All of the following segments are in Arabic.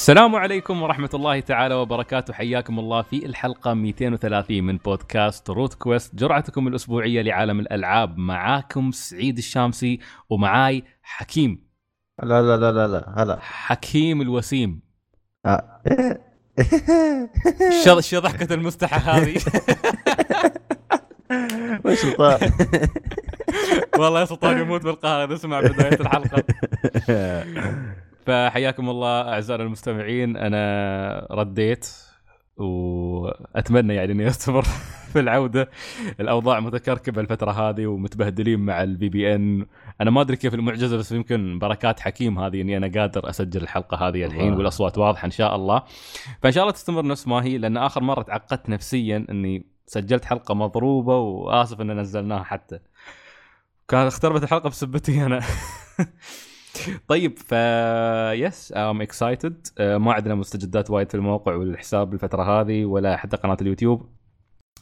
السلام عليكم ورحمة الله تعالى وبركاته. حياكم الله في الحلقة 230 من بودكاست روت كويست. جرعتكم الأسبوعية لعالم الألعاب. معاكم سعيد الشامسي ومعاي حكيم. لا لا لا لا لا هلا. حكيم الوسيم. آه. شو شو ضحكة المستحى هذه. وش والله يا سلطان يموت بالقهر اذا سمع بداية الحلقة. فحياكم الله أعزائنا المستمعين. أنا رديت وأتمنى يعني اني استمر في العودة. الأوضاع متكركبة الفترة هذه ومتبهدلين مع البي بي ان أنا ما أدري كيف المعجزة بس يمكن بركات حكيم هذه إني أنا قادر أسجل الحلقة هذه الحين. والأصوات واضحة إن شاء الله. فإن شاء الله تستمر نفس ما هي لأن آخر مرة تعقدت نفسيا إني سجلت حلقة مضروبة وآسف إن نزلناها حتى. كان اختربت الحلقة بسبتي أنا. طيب ف yes I'm excited ما عندنا مستجدات وايد في الموقع والحساب الفترة هذه ولا حتى قناة اليوتيوب.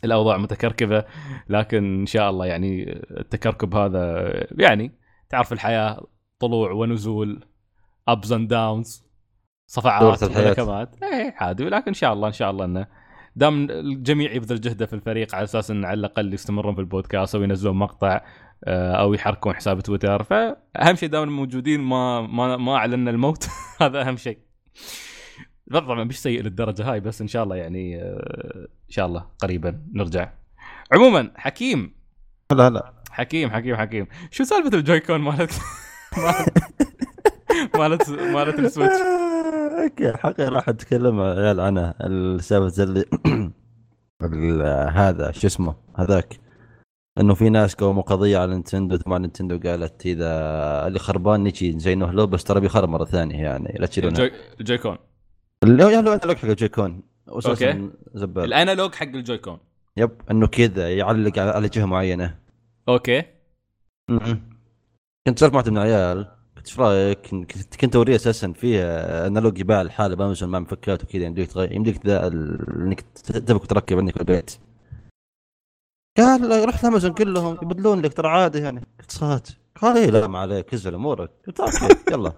الأوضاع متكركبة لكن إن شاء الله يعني التكركب هذا يعني تعرف الحياة طلوع ونزول ups and downs صفعات. ونكمات اي عادي لكن إن شاء الله إن شاء الله إنه دام الجميع يبذل جهده في الفريق على أساس إن على الأقل يستمرون في البودكاست أو ينزلون مقطع أو يحركون حساب تويتر. فأهم شيء دام موجودين ما ما ما أعلنا الموت. هذا أهم شيء. طبعا مش سيء للدرجة هاي بس إن شاء الله يعني آه، إن شاء الله قريبا نرجع. عموما حكيم. هلا هلا. حكيم حكيم حكيم. شو سالفة ال Joy-Con مالت؟ مالت مالت ال Switch. آه، okay الحقيقة راح أتكلم عنها السالفة اللي ال- هذا شو اسمه هذاك. إنه في ناس قاموا قضية على نينتندو ثم نينتندو قالت إذا اللي خربان نجي نزينه له بس ترى بيخرب مرة ثانية يعني. لا تشيلونه. ال Joy... ال Joy-Con أنت حق الجويكون. أساسا زبال. ال analog حق ال Joy-Con. yep إنه كذا يعلق على- جهة معينة. okay. م-م. كنت سالت مع العيال. قلت إيش رأيك؟ كنت كنت أوريه أساسا فيها analog يباع لحاله بامازون مع مفكات وكذا. يمديك تغير يمديك إنك تبغى تركب عندك في البيت. قال رحت أمازون كلمهم يبدلون لك ترى عادي يعني. قلت صات قال إيه لا ما عليك ازهل أمورك. قلت okay يلا.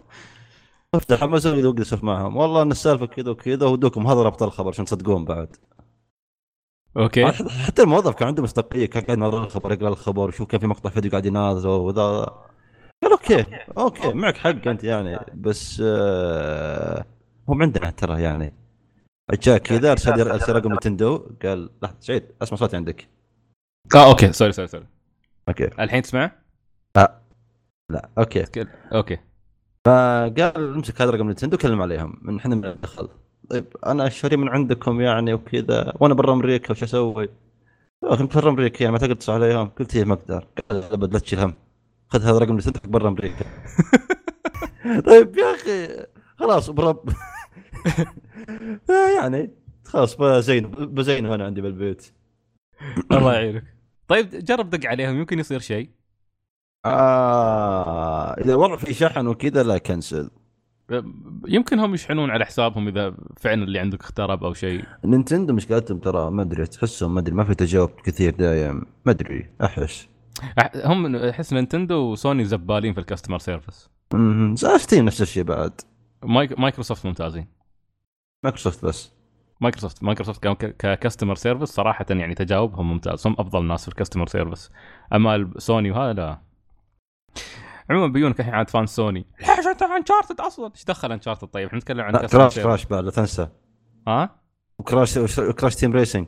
افتح أمازون واجلس معهم. والله ان السالفة كذا وكذا ودوكم هذا ربط الخبر عشان تصدقون بعد. okay. حتى الموظف كان عنده مصداقية كان قاعد يناظر الخبر يقرأ الخبر وشوف كان في مقطع فيديو قاعد يناظر وذا. قال okay okay معك حق أنت يعني. بس آه هم عندنا ترى يعني. جاء كذا ارسل أرسل رقم نتندو. قال لحظة سعيد أسمع صوتي عندك. آه okay. sorry sorry sorry. okay. الحين تسمع؟ لا. okay. okay. فقال امسك هذا رقم نتندو كلم عليهم. من إحنا ما لنا دخل. طيب أنا شاري من عندكم يعني وكذا. وأنا برا أمريكا وش أسوي؟ انت برا أمريكا يعني ما تقدر تتصل عليهم قلت إيه ما أقدر. قال أبد لا تشيل هم خذ هذا رقم نتندو برا أمريكا. طيب يا أخي خلاص برب يعني خلاص بزين بزينه أنا عندي بالبيت. الله يعينك. طيب جرب دق عليهم يمكن يصير شيء. آه إذا الوضع في شحن وكذا لا cancel يمكن هم يشحنون على حسابهم إذا فعلا اللي عندك اخترب أو شيء. نينتندو مشكلتهم ترى ما أدري تحسهم ما أدري ما في تجاوب كثير دايم. ما أدري أحس. هم أحس نينتندو وسوني زبالين في ال customer service امم Steam نفس الشيء بعد. مايك... مايكروسوفت ممتازين. مايكروسوفت بس. مايكروسوفت. مايكروسوفت ك customer service صراحة يعني تجاوبهم ممتاز. هم أفضل ناس في ال customer service أما سوني وهذا لا. عموما بيجونك الحين عاد fans سوني. ليش أنت Uncharted أصلا؟ إيش دخل Uncharted طيب؟ إحنا نتكلم عن Crash. Crash بعد لا تنسى. ها؟ و Crash و Crash Team Racing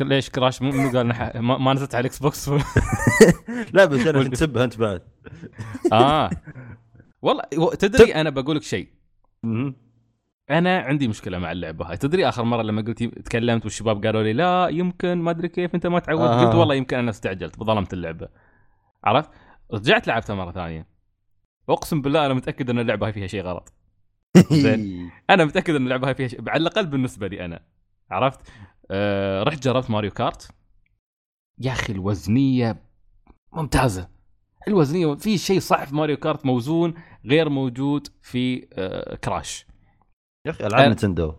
ليش Crash مو منو قال نح- ما, ما نزلت على ال Xbox لا بس أنا تسبها أنت بعد. آه. والله و- تدري أنا بقول لك شيء. أنا عندي مشكلة مع اللعبة هاي. تدري آخر مرة لما قلت تكلمت والشباب قالوا لي لا يمكن ما أدري كيف أنت ما تعود آه. قلت والله يمكن أنا استعجلت ظلمت اللعبة. عرفت؟ رجعت لعبتها مرة ثانية. أقسم بالله أنا متأكد أن اللعبة هاي فيها شيء غلط. زين. أنا متأكد أن اللعبة هاي فيها شيء على الأقل بالنسبة لي أنا. عرفت؟ آه رحت جربت Mario Kart. يا أخي الوزنية ممتازة. الوزنية في شيء صح في Mario Kart موزون غير موجود في آه Crash. يا أخي ألعاب أنا- نتندو.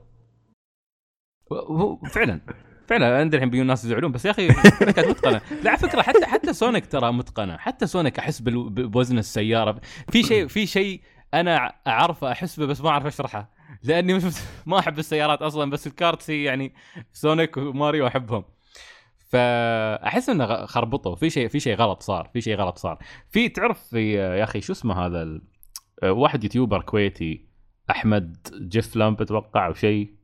هو فعلا فعلا عندي الحين بيجون ناس يزعلون بس يا أخي كانت متقنه لا على فكرة حتى حتى Sonic ترى متقنه حتى Sonic أحس بوزن السيارة. في شيء في شيء أنا أعرفه أحس به بس ما أعرف اشرحه لأني مش ما أحب السيارات أصلا بس الكارتس هي يعني سونيك وماريو أحبهم. فأحس إنه خربطوا. في شيء في شيء غلط صار في شيء غلط صار. في تعرف في يا أخي شو اسمه هذا ال... واحد يوتيوبر كويتي أحمد جيف لامب أتوقع أو شيء.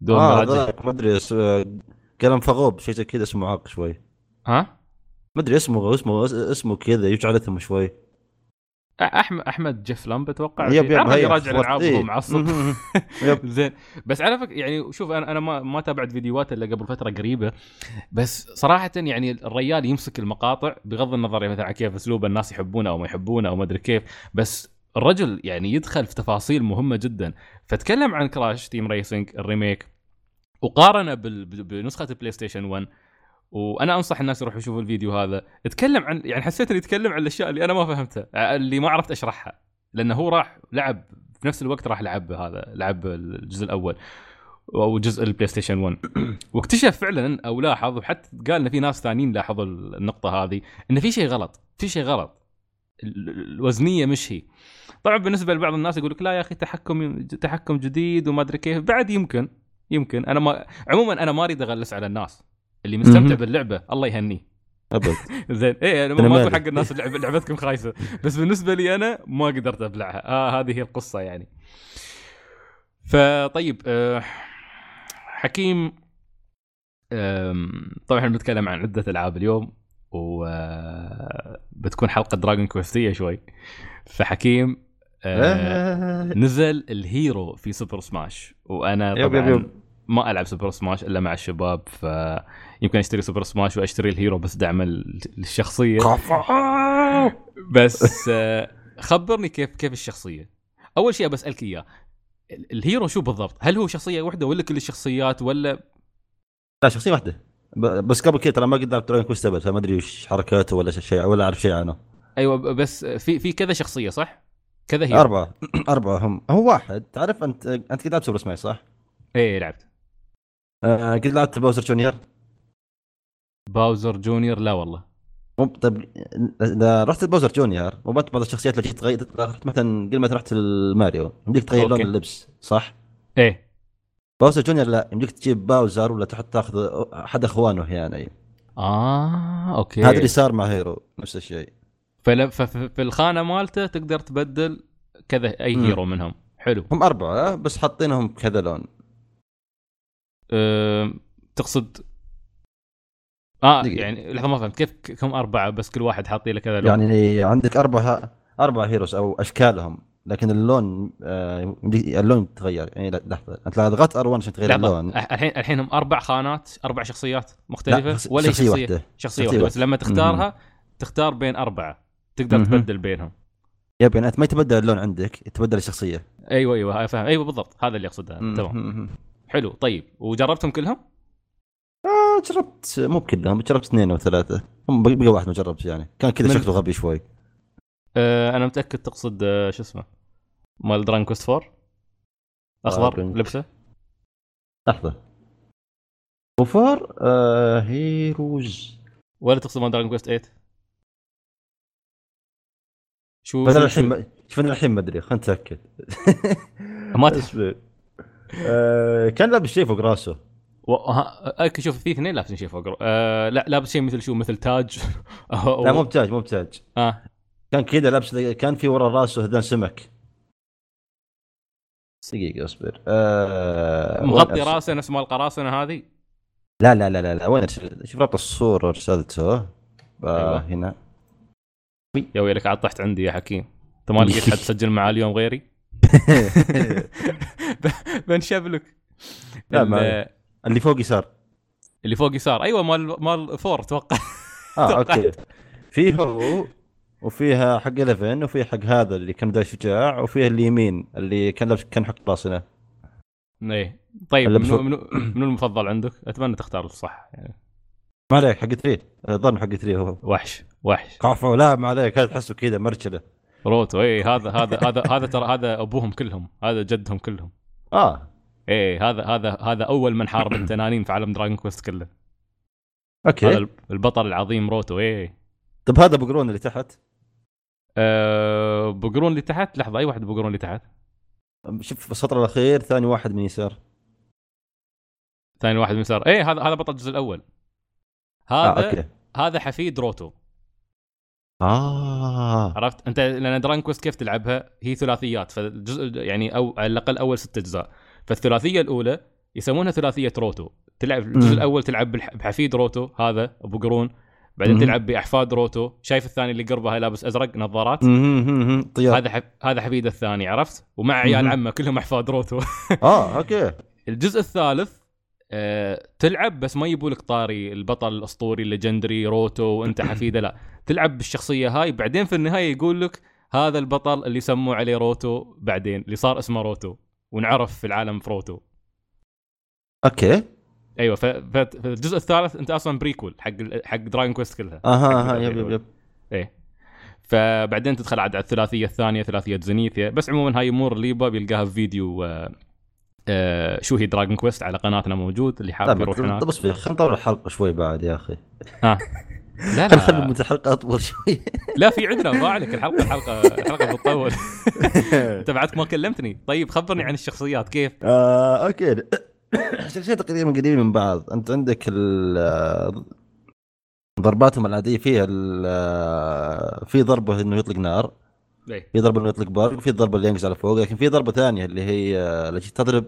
دون ذاك ما أدري آه، قلم فغوب شيء زي كذا اسمه عاق شوي. ها؟ ما أدري اسمه اسمه اسمه كذا يجعل شوي. أحمد أحمد جيف لامب أتوقع yep yep هي يراجع خبرت- الالعاب إيه. معصب. زين. بس على فكره يعني شوف أنا أنا ما ما تابعت فيديوهات إلا قبل فترة قريبة. بس صراحة يعني الريال يمسك المقاطع بغض النظر يعني مثلا عن كيف أسلوب الناس يحبونه أو ما يحبونه أو ما أدري كيف. بس الرجل يعني يدخل في تفاصيل مهمة جدا. فتكلم عن Crash Team Racing ال remake وقارنه بنسخة ال PlayStation 1 وأنا أنصح الناس يروحوا يشوفوا الفيديو هذا. أتكلم عن يعني حسيت إنه يتكلم عن الأشياء اللي أنا ما فهمتها اللي ما عرفت أشرحها. لأنه هو راح لعب في نفس الوقت راح لعب هذا لعب الجزء الأول أو جزء ال PlayStation 1 واكتشف فعلا أو لاحظ وحتى قال إن في ناس ثانيين لاحظوا النقطة هذه إن في شيء غلط في شيء غلط. الوزنية مش هي طبعا بالنسبة لبعض الناس يقول لك لا يا أخي تحكم تحكم جديد وما أدري كيف. بعد يمكن يمكن. أنا ما عموما أنا ما أريد أغلس على الناس اللي مستمتع. باللعبة. الله يهنيه. أبد. زين. إيه أنا ما. أقول حق الناس اللعب لعبتكم خايسة. بس بالنسبة لي أنا ما قدرت أبلعها. آه هذه هي القصة يعني. فطيب آه حكيم طبعا إحنا بنتكلم عن عدة ألعاب اليوم. وبتكون حلقة Dragon Quest يه شوي. فحكيم آه آه، نزل ال Hero في Super Smash وأنا yep yep طبعا yep. ما ألعب Super Smash إلا مع الشباب فيمكن أشتري Super Smash وأشتري ال Hero بس دعم ال- للشخصيه بس آه، خبرني كيف كيف الشخصية. أول شيء بسالك إياه. ال- ال Hero شو بالضبط؟ هل هو شخصية واحدة ولا كل الشخصيات ولا؟ لا شخصية واحدة. بس قبل كذا ترى ما قد لعبت Dragon Quest ابد فما أدري وش حركاته ولا شيء ولا أعرف شيء عنه. أيوه بس في في كذا شخصية صح؟ كذا hero. أربعة أربعة هم. هو واحد. تعرف أنت أنت قد لعبت Super Smash صح؟ إيه لعبت. آه، قد لعبت Bowser Junior؟ Bowser Junior؟ لا والله. مو طيب إذا رحت ال Bowser Junior وبعت بعض الشخصيات اللي تغير مثلا قل مثلا رحت الماريو يمديك تغير لون. اللبس صح؟ إيه. Bowser Junior لا يمديك تجيب Bowser ولا تحط تاخذ احد اخوانه يعني. آه أوكي. هذا اللي صار مع Hero نفس الشيء. فل- فف- في الخانة مالته تقدر تبدل كذا أي مم. hero منهم. حلو. هم أربعة بس حاطينهم بكذا لون أه تقصد؟ آه دقيقة. يعني لحظة ما فهمت كيف كم أربعة بس كل واحد حاطين له كذا لون؟ يعني عندك أربعة أربع هيروز أو أشكالهم. لكن اللون آه اللون يتغير. يعني لحظة أنت لو ضغطت ار1 عشان تغير لحظة. اللون. الحين الحين هم أربع خانات أربع شخصيات مختلفة لا، ولا شخصية شخصية؟ واحدة. شخصية شخصية واحدة. بس واحدة. لما تختارها تختار بين أربعة. تقدر. تبدل بينهم. يب يعني انت ما يتبدل اللون عندك يتبدل الشخصية. أيوه أيوه فاهم. أيوه بالضبط. هذا اللي أقصده. تمام. حلو. طيب وجربتهم كلهم؟ آه جربت مو بكلهم جربت اثنين أو ثلاثة. هم بقى واحد ما جربت يعني. كان كذا شكله غبي شوي. آه أنا متأكد تقصد آه شو اسمه؟ مال Dragon Quest 4 أخضر. لبسه؟ لحظه وفار آه Heroes. ولا تقصد مال Dragon Quest 8 شو بس أنا الحين ما- شوف أنا الحين ما أدري خلينا نتأكد. ما آه كان لابس شيء فوق راسه. و... ها... شوف في اثنين لابسين شيء فوق آه لا لابس شيء مثل شو مثل تاج. أو... لا مو بتاج مو بتاج. آه. كان كذا لابس كان في ورا راسه هذان سمك. دقيقة اصبر. آه مغطي؟ راسه نفس مال القراصنه هذه؟ لا لا لا لا, لا. وين؟ شوف رابط الصورة أرسلته. أيوة. هنا. يا ويلك عاد طحت عندي يا حكيم. أنت ما لقيت حد تسجل معاه اليوم غيري؟ بنشبلك. لا، ما- اللي فوق يسار. اللي فوق يسار. أيوه مال مال four أتوقع آه أوكي. في هو وفيها حق 11 وفي حق هذا اللي كان ذا شجاع وفيه اليمين اللي كان لابس كان حق راسنا إيه طيب منو. منو منو المفضل عندك؟ أتمنى تختار الصح يعني. ما عليك حق 3 الظن حق 3 هو. وحش وحش. كفو لا ما عليك. هذا تحسه كذا مرشلة. روتو إيه هذا هذا هذا هذا ترى هذا أبوهم كلهم هذا جدهم كلهم. آه. إيه هذا هذا هذا أول من حارب التنانين في عالم Dragon Quest كله. هذا أوكي البطل العظيم روتو إيه طب هذا بقرون اللي تحت. أه بقرون اللي تحت لحظة أي واحد بقرون اللي تحت شوف السطر الأخير ثاني واحد من يسار. ثاني واحد من يسار. إيه هذا هذا بطل الجزء الأول. آه هذا أوكي. هذا حفيد روتو. آه. عرفت؟ أنت لأن Dragon Quest كيف تلعبها؟ هي ثلاثيات فالجزء يعني أو على الأقل أول ست أجزاء. فالثلاثية الأولى يسمونها ثلاثية روتو. تلعب الجزء. الأول تلعب بحفيد روتو هذا ابو قرون بعدين. تلعب بأحفاد روتو. شايف الثاني اللي قربه هاي لابس أزرق نظارات؟ طيار هذا حف... هذا حفيد الثاني عرفت؟ ومع عيال. عمه كلهم أحفاد روتو. آه أوكي. الجزء الثالث آه، تلعب بس ما يبوا لك طاري البطل الأسطوري ال legendary روتو وأنت حفيده لا. تلعب بالشخصية هاي بعدين في النهاية يقول لك هذا البطل اللي سموه عليه روتو بعدين اللي صار اسمه روتو ونعرف في العالم في روتو. أوكي. أيوه ف- ف- في الجزء الثالث أنت أصلا prequel حق حق Dragon Quest كلها. أها أها. yep yep yep. إيه. فبعدين تدخل عاد على الثلاثية الثانية ثلاثية Zenithia. بس عموما هاي أمور اللي بيلقاها في فيديو آه آه شو هي Dragon Quest على قناتنا موجود اللي حاب يروح هناك. طب اصبر خلينا نطول الحلقة شوي بعد يا أخي. ها. لا لا. مدة الحلقة أطول شوي. لا في عندنا ما عليك الحلقة الحلقة الحلقة بتطول. أنت بعدك ما كلمتني. طيب خبرني عن الشخصيات كيف؟ آه، أوكي. شخصيات تقريبا قريبين من بعض. أنت عندك ال- ضرباتهم العادية فيها ال- في ضربة إنه يطلق نار إيه. في ضربة إنه يطلق برق في ضربة اللي ينقز على فوق لكن في ضربة ثانية اللي هي آه، اللي تضرب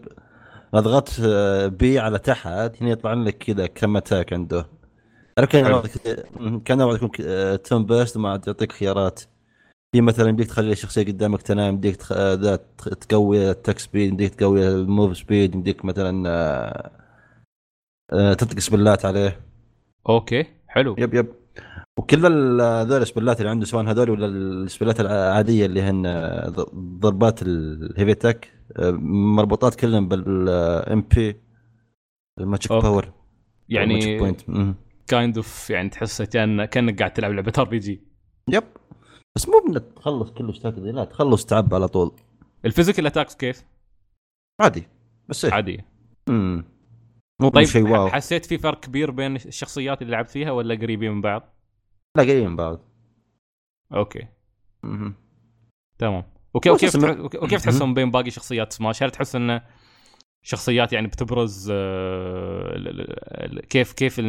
اضغط آه، B على تحت هنا يطلع لك كذا كم attack عنده. كان. كان يكون turn-based ما يعطيك خيارات. في مثلا بديك تخلي الشخصيه قدامك تنام تخ... آه، تخ- تقوي ال attack speed بديك تقوي ال move speed بديك مثلا آه، آه، تطلق spell ات عليه. أوكي حلو. yep yep. وكل هذول السبلات اللي عنده سواء هذول ولا السبلات العادية اللي هن ضربات الهيفي تك مربوطات كلهم بالام بي الماتشك. باور يعني. كايند اوف يعني تحس كان كأنك قاعد تلعب لعبة ار بي جي يب. بس مو انك تخلص كله اشتاك ذي لا تخلص تعب على طول الفيزيكال اتاكس كيف؟ عادي بس إيه. عادية مم. مو طيب شيء واو حسيت في فرق كبير بين الشخصيات اللي لعبت فيها ولا قريبين من بعض؟ لا قريب من بعض أوكي مم. تمام وكيف وكيف وكيف تحسهم بين باقي شخصيات سماش؟ هل تحس انه شخصيات يعني بتبرز آه، كيف كيف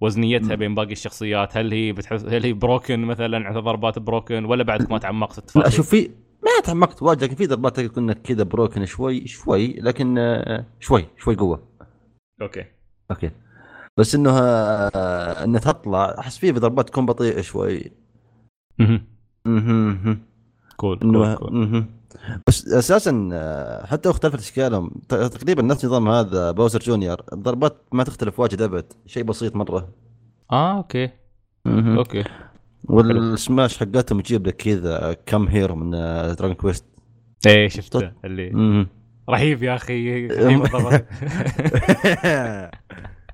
وزنيتها بين باقي الشخصيات؟ هل هي بتحس هل هي broken مثلا على ضربات broken ولا بعدك ما تعمقت لا؟ شوف في ما تعمقت واجد لكن في ضربات تكون إنك كذا broken شوي شوي لكن آه، شوي شوي قوة أوكي أوكي بس إنه آه، انها تطلع أحس فيه ضربات تكون بطيئة شوي مهم. مهم. كول كول كول. بس أساسا آه، حتى اختلفت أشكالهم. تقريبا نفس نظام هذا باوزر جونيور. الضربات ما تختلف واجد أبد شيء بسيط مرة. آه أوكي. أوكي. والسماش حقتهم تجيب لك كذا كم hero من دراجون كويست إيه شفته. اللي. رهيب يا أخي. رهيب بالضبط.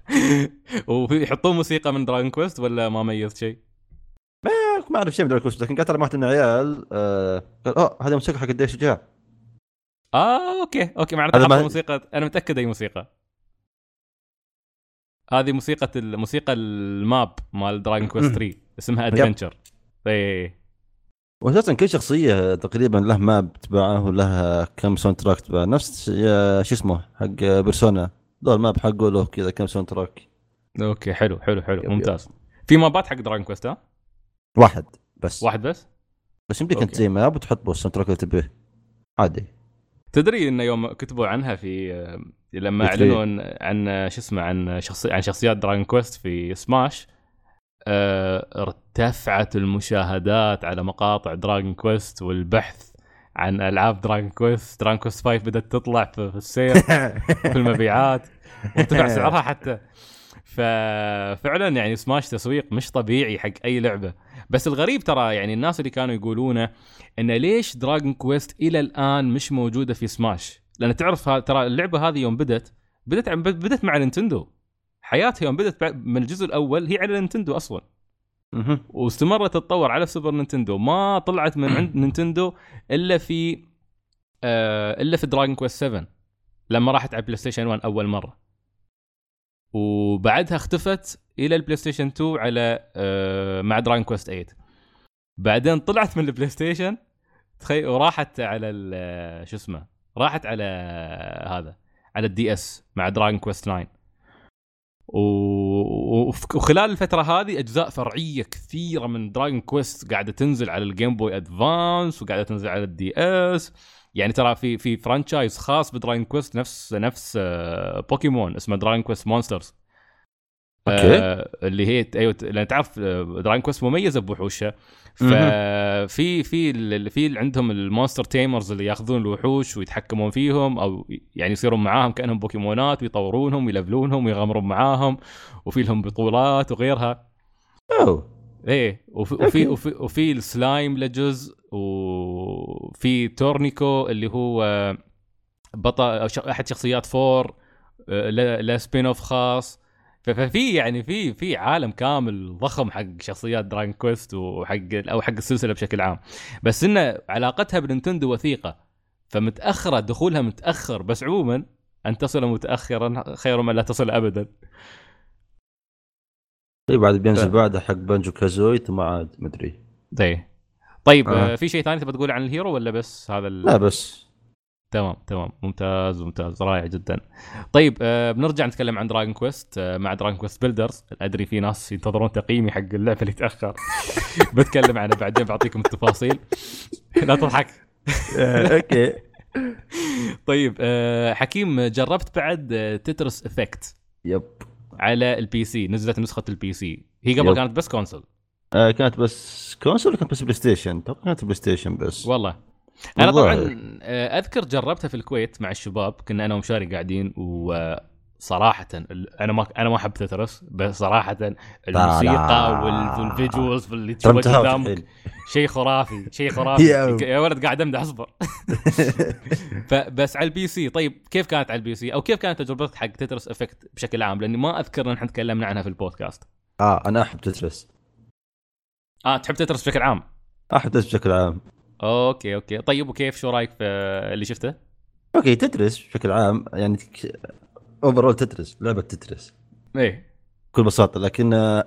وفي يحطون موسيقى من دراجون كويست ولا ما ميزت شيء؟ ما أعرف شيء من دراجون كويست لكن قاعد ترى مع عيال آه، قال أوه هذه موسيقى حق قد شجاع آه أوكي أوكي معناته هذا ما- موسيقى أنا متأكد أي موسيقى. هذه موسيقى الموسيقى ال map مال دراجون كويست 3 اسمها Adventure إيه واساسا كل شخصية تقريبا له map تبعه وله كم soundtrack تبعه. نفس شو اسمه حق بيرسونا ذا ال map حقه له كذا كم soundtrack أوكي حلو حلو حلو yep ممتاز. في مابات حق دراجون كويست ها؟ واحد بس. واحد بس؟ بس يمديك أنت. زي map وتحط بو ال soundtrack اللي تبيه. عادي. تدري انه يوم كتبوا عنها في لما أعلنوا عن, شو اسمه عن شخصي عن شخصيات دراجون كويست في سماش آه، ارتفعت المشاهدات على مقاطع دراجون كويست والبحث عن ألعاب دراجون كويست دراجون كويست 5 بدأت تطلع في في السير في المبيعات وارتفع سعرها حتى. ففعلا يعني سماش تسويق مش طبيعي حق أي لعبة. بس الغريب ترى يعني الناس اللي كانوا يقولونه إن ليش دراجون كويست إلى الآن مش موجودة في سماش لأن تعرف ترى اللعبة هذه يوم بدت بدت عم- بدت مع نينتندو. حياتها يوم بدت من الجزء الأول هي على نينتندو أصلا. واستمرت تتطور على سوبر نينتندو. ما طلعت من عند نينتندو إلا في آه إلا في دراجون كويست 7 لما راحت على بلاي ستيشن 1 أول مرة. وبعدها اختفت إلى البلاي ستيشن 2 على آه مع دراجون كويست 8 بعدين طلعت من البلاي ستيشن تخيل وراحت على ال- شو اسمه راحت على هذا على الدي اس مع دراجون كويست 9 و- وف- وخلال الفترة هذه أجزاء فرعية كثيرة من دراجون كويست قاعدة تنزل على الجيم بوي أدفانس وقاعدة تنزل على الدي اس يعني ترى في في franchise خاص بدراجون كويست نفس نفس آه، بوكيمون اسمه دراجون كويست مونسترز أوكي. آه اللي هي أيوه لأن تعرف دراجون كويست مميزه بوحوشها. ففي في في عندهم ال monster tamers اللي ياخذون الوحوش ويتحكمون فيهم أو يعني يصيرون معاهم كأنهم بوكيمونات ويطورونهم ويلفلونهم ويغامرون معاهم وفي لهم بطولات وغيرها اوه إيه وفي. وفي وفي, وفي السلايم لجز وفي تورنيكو اللي هو بطل أو ش- أحد شخصيات فور آه، له spin-off خاص ففي يعني في في عالم كامل ضخم حق شخصيات دراجون كويست وحق أو حق السلسلة بشكل عام بس انه علاقتها بنينتندو وثيقة فمتأخرة دخولها متأخر بس عموما أن تصل متاخرا خير من لا تصل ابدا طيب بعد بينزل ف- بعده حق بانجو كازوي ثم عاد مدري طيب طيب. آه. في شيء ثاني تبغى تقول عن الهيرو ولا بس هذا ال... لا بس تمام تمام. ممتاز ممتاز. رائع جدا. طيب آه بنرجع نتكلم عن دراجون كويست آه مع دراجون كويست بيلدرز أدري في ناس ينتظرون تقييمي حق اللعبة اللي تأخر. بتكلم عنه بعدين بعطيكم التفاصيل. لا تضحك. أوكي. طيب آه حكيم جربت بعد آه تترس افكت yep. على ال PC نزلت نسخة ال PC هي قبل yep. كانت بس كونسول آه كانت بس console ولا كانت بس بلاي ستيشن؟ أتوقع كانت بلاي ستيشن بس. والله. أنا. طبعا آه، أذكر جربتها في الكويت مع الشباب كنا أنا ومشاري قاعدين وصراحة أنا ما أنا ما احب تترس بس صراحة الموسيقى وال- وال visuals اللي تشوفها قدامك. شيء خرافي شيء خرافي. يا- يا ولد قاعد أمدح أصبر. فبس على ال PC طيب كيف كانت على البي سي؟ أو كيف كانت تجربتك حق تترس إفكت بشكل عام؟ لأني ما أذكر إن إحنا تكلمنا عنها في البودكاست. آه أنا أحب تترس آه تحب تترس بشكل عام؟ أحب تترس بشكل عام. أوكي أوكي. طيب وكيف؟ شو رأيك في اللي شفته؟ أوكي تترس بشكل عام يعني overall تترس لعبة تترس إيه. بكل بساطة لكن آه،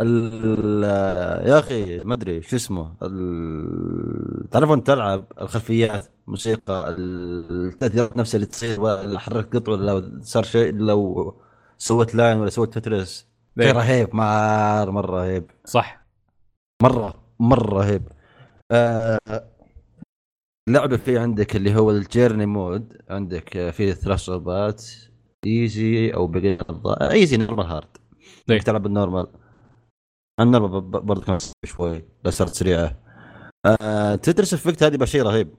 ال يا أخي ما أدري شو اسمه ال- تعرف وانت تلعب الخلفيات موسيقى ال- التأثيرات نفسها اللي تصير ولا حركت قطع ولا لو صار شيء لو سويت line ولا سويت تترس شيء إيه. رهيب مرة رهيب. صح. مرة مرة رهيب. آه لعبة في عندك اللي هو ال journey mode. عندك آه، في ثلاث صعوبات easy أو بقية easy normal hard. تلعب بال normal ال normal برضه كان شوي بس صارت سريعة. آه Tetris Effect هذه شيء رهيب.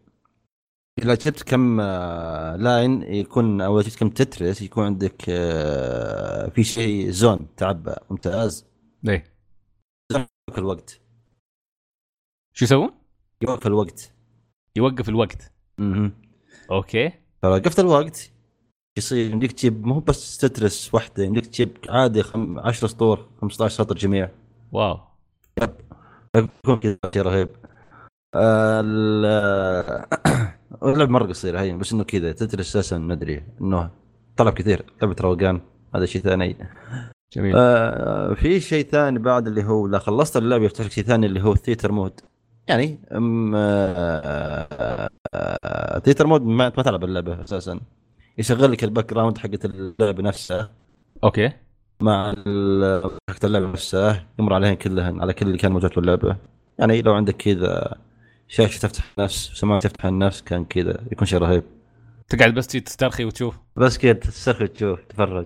إذا جبت كم آه لاين يكون أو جبت كم Tetris يكون عندك آه في شيء zone تعبى ممتاز. إيه. يوقف الوقت شو يسوون؟ يوقف الوقت. يوقف الوقت. أها أوكي. فوقفت الوقت يصير يمديك تجيب مو بس Tetris واحدة يمديك تجيب عادي خم... 10 سطور 15 سطر جميع. واو. يكون كذا رهيب. آه، ال- اللعبه مره قصيره هي بس إنه كذا Tetris أساسا ما أدري إنه طلب كثير. لعبة روقان هذا شيء ثاني. جميل. آه في شيء ثاني بعد اللي هو لا خلصت اللعبة يفتح لك شيء ثاني اللي هو ال theater mode يعني أم آه آه theater mode ما, ما تلعب اللعبة أساسا. يشغل لك ال background حقت اللعبة نفسها. أوكي. مع حقت اللعبة نفسها يمر عليهن كلهن على كل اللي كان موجود في اللعبة. يعني لو عندك كذا شاشة تفتح النفس سماعة تفتح النفس كان كذا يكون شيء رهيب. تقعد بس تسترخي وتشوف. بس كذا تسترخي تشوف تتفرج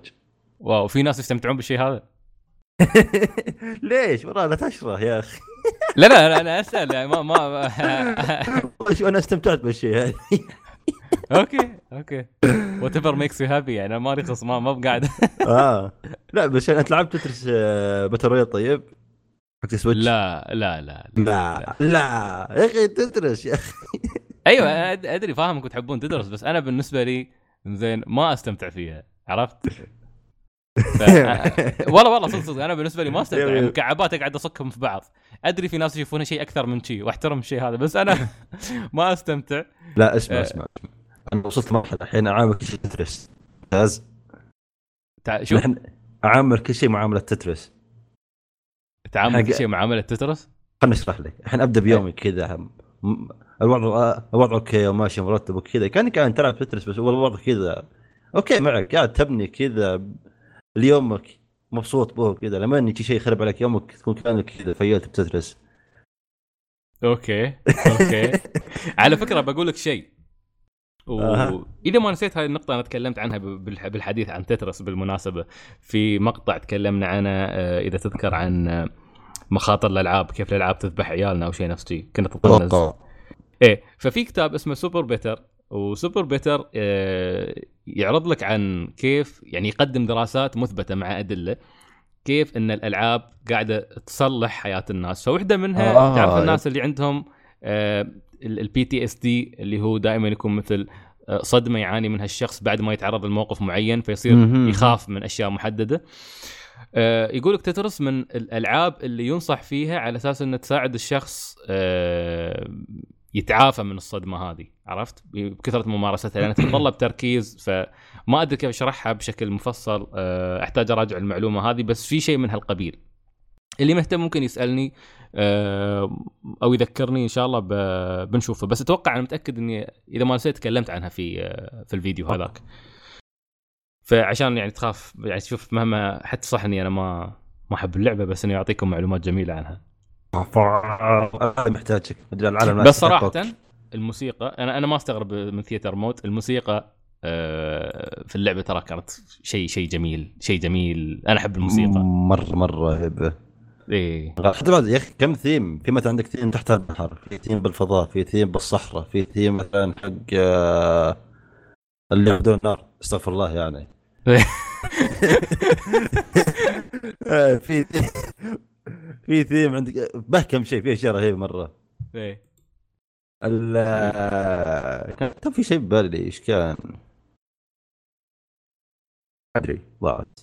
واو في ناس يستمتعون بالشيء هذا؟ ليش؟ والله لا تشره يا أخي. لا لا لا أنا أسأل يعني ما ما أنا استمتعت بالشيء هذا أوكي أوكي. whatever makes you happy يعني مالي خص ما ما بقعد آه. لا بس انت لعبت Tetris battle royale طيب؟ حق Switch؟ لا لا لا لا لا. يا أخي Tetris يا أخي. أيوه أدري فاهمكم تحبون تدرس بس أنا بالنسبة لي زين ما أستمتع فيها. عرفت؟ ف... والله والله صدق صدق. أنا بالنسبة لي ما أستمتع. يعني مكعبات أقعد أصكهم في بعض. أدري في ناس يشوفونها شيء أكثر من شيء وأحترم الشيء هذا بس أنا ما أستمتع. لا اسمع آه. اسمع. أنا وصلت مرحلة الحين أعامل كل شيء تترس ممتاز؟ نحن أعامل كل شيء معاملة تعامل حق- كل شيء معاملة تترس خلنا نشرح لك. الحين أبدأ بيومي كذا. م- الوضع الوضع أوكي وماشي مرتب وكذا. كانك قاعد تلعب Tetris بس هو الوضع كذا. أوكي معك. قاعد تبني كذا. ليومك مبسوط به كذا لما يجي شيء يخرب عليك يومك تكون كأنك كذا failed ب Tetris أوكي أوكي. على فكرة بقول لك شيء. أها. واذا ما نسيت هاي النقطة أنا تكلمت عنها بالحديث عن Tetris بالمناسبة. في مقطع تكلمنا عنه آه، إذا تذكر عن آه، مخاطر الألعاب كيف الألعاب تذبح عيالنا أو شيء نفس شيء كنا تطنز أتوقع. إيه ففي كتاب اسمه SuperBetter و SuperBetter آه، يعرض لك عن كيف يعني يقدم دراسات مثبتة مع أدلة كيف إن الألعاب قاعدة تصلح حياة الناس فوحدة منها آه، تعرف yep. الناس اللي عندهم ال PTSD اللي هو دائما يكون مثل آه، صدمة يعاني منها الشخص بعد ما يتعرض لموقف معين فيصير مهم. يخاف من أشياء محددة آه، يقول لك تترس من الألعاب اللي ينصح فيها على أساس إنها تساعد الشخص آه، يتعافى من الصدمة هذه عرفت؟ بكثرة ممارستها لأنها تتطلب تركيز فما أدري كيف أشرحها بشكل مفصل آه، أحتاج أراجع المعلومة هذه بس في شيء من هالقبيل اللي مهتم ممكن يسألني آه، أو يذكرني إن شاء الله بنشوفه. بس أتوقع أنا متأكد إني إذا ما نسيت تكلمت عنها في آه، في الفيديو هذاك. فعشان يعني تخاف يعني تشوف مهما حتى صح إني أنا ما ما أحب اللعبة بس اني اعطيكم معلومات جميلة عنها. محتاجك. العالم بس صراحة الموسيقى أنا أنا ما أستغرب من theater mode الموسيقى آه، في اللعبة ترى كانت شيء شيء جميل شيء جميل. أنا أحب الموسيقى. مره مرة هبه إيه. حتى بعد يا أخي كم ثيم في مثلا عندك ثيم تحت البحر في ثيم بالفضاء في ثيم بالصحراء في ثيم مثلا حق آه، اللي بدون نار. استغفر الله يعني. في في ثيم عندك. به كم شيء في اشياء رهيبه مرة. إيه. ال كان في شيء ببالي إيش كان؟ أدري ضاعت.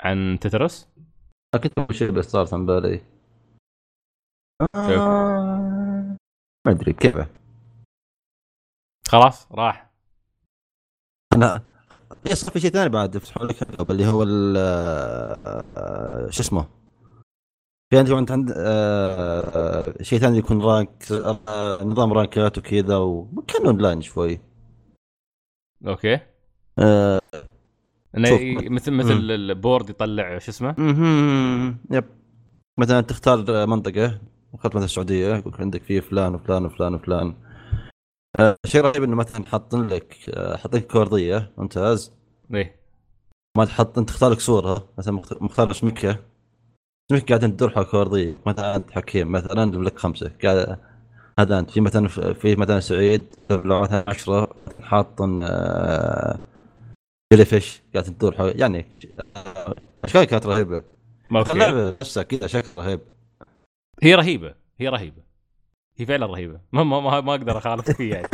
عن تترس؟ كنت اول شيء بس صارت عن بالي آه، ما أدري كيف خلاص راح. أنا يصير في شيء ثاني بعد يفتحون لك اللي هو آه، شو اسمه؟ في عندك انت عند آه، آه، شيء ثاني يكون rank آه، نظام rank ات وكذا وكان أونلاين شوي. أوكي. آه، إنه مثل مثل ال board يطلع شو اسمه. يب. مثلا تختار منطقة اخترت مثلا السعودية يقول عندك فيه فلان وفلان وفلان وفلان. آه، شيء رهيب إنه مثلا حاطين لك آه، حاطين لك كوردية ممتاز. إيه. ما تحط انت تختار لك صورة مثلا مخت- مختار اسمك. قاعد انت تدور حول كوردية مثلا أنت حكيم مثلا لك خمسة. قاعد هذا أنت في مثلا في مثلا سعيد لو مثلا 10 حاطن جيلي فيش قاعد تدور حول يعني اشكال كانت رهيبة. أوكي. اللعبة نفسها كذا شكل رهيب. هي رهيبة هي رهيبة. هي فعلا رهيبة. ما ما ما, أقدر أخالف فيه يعني.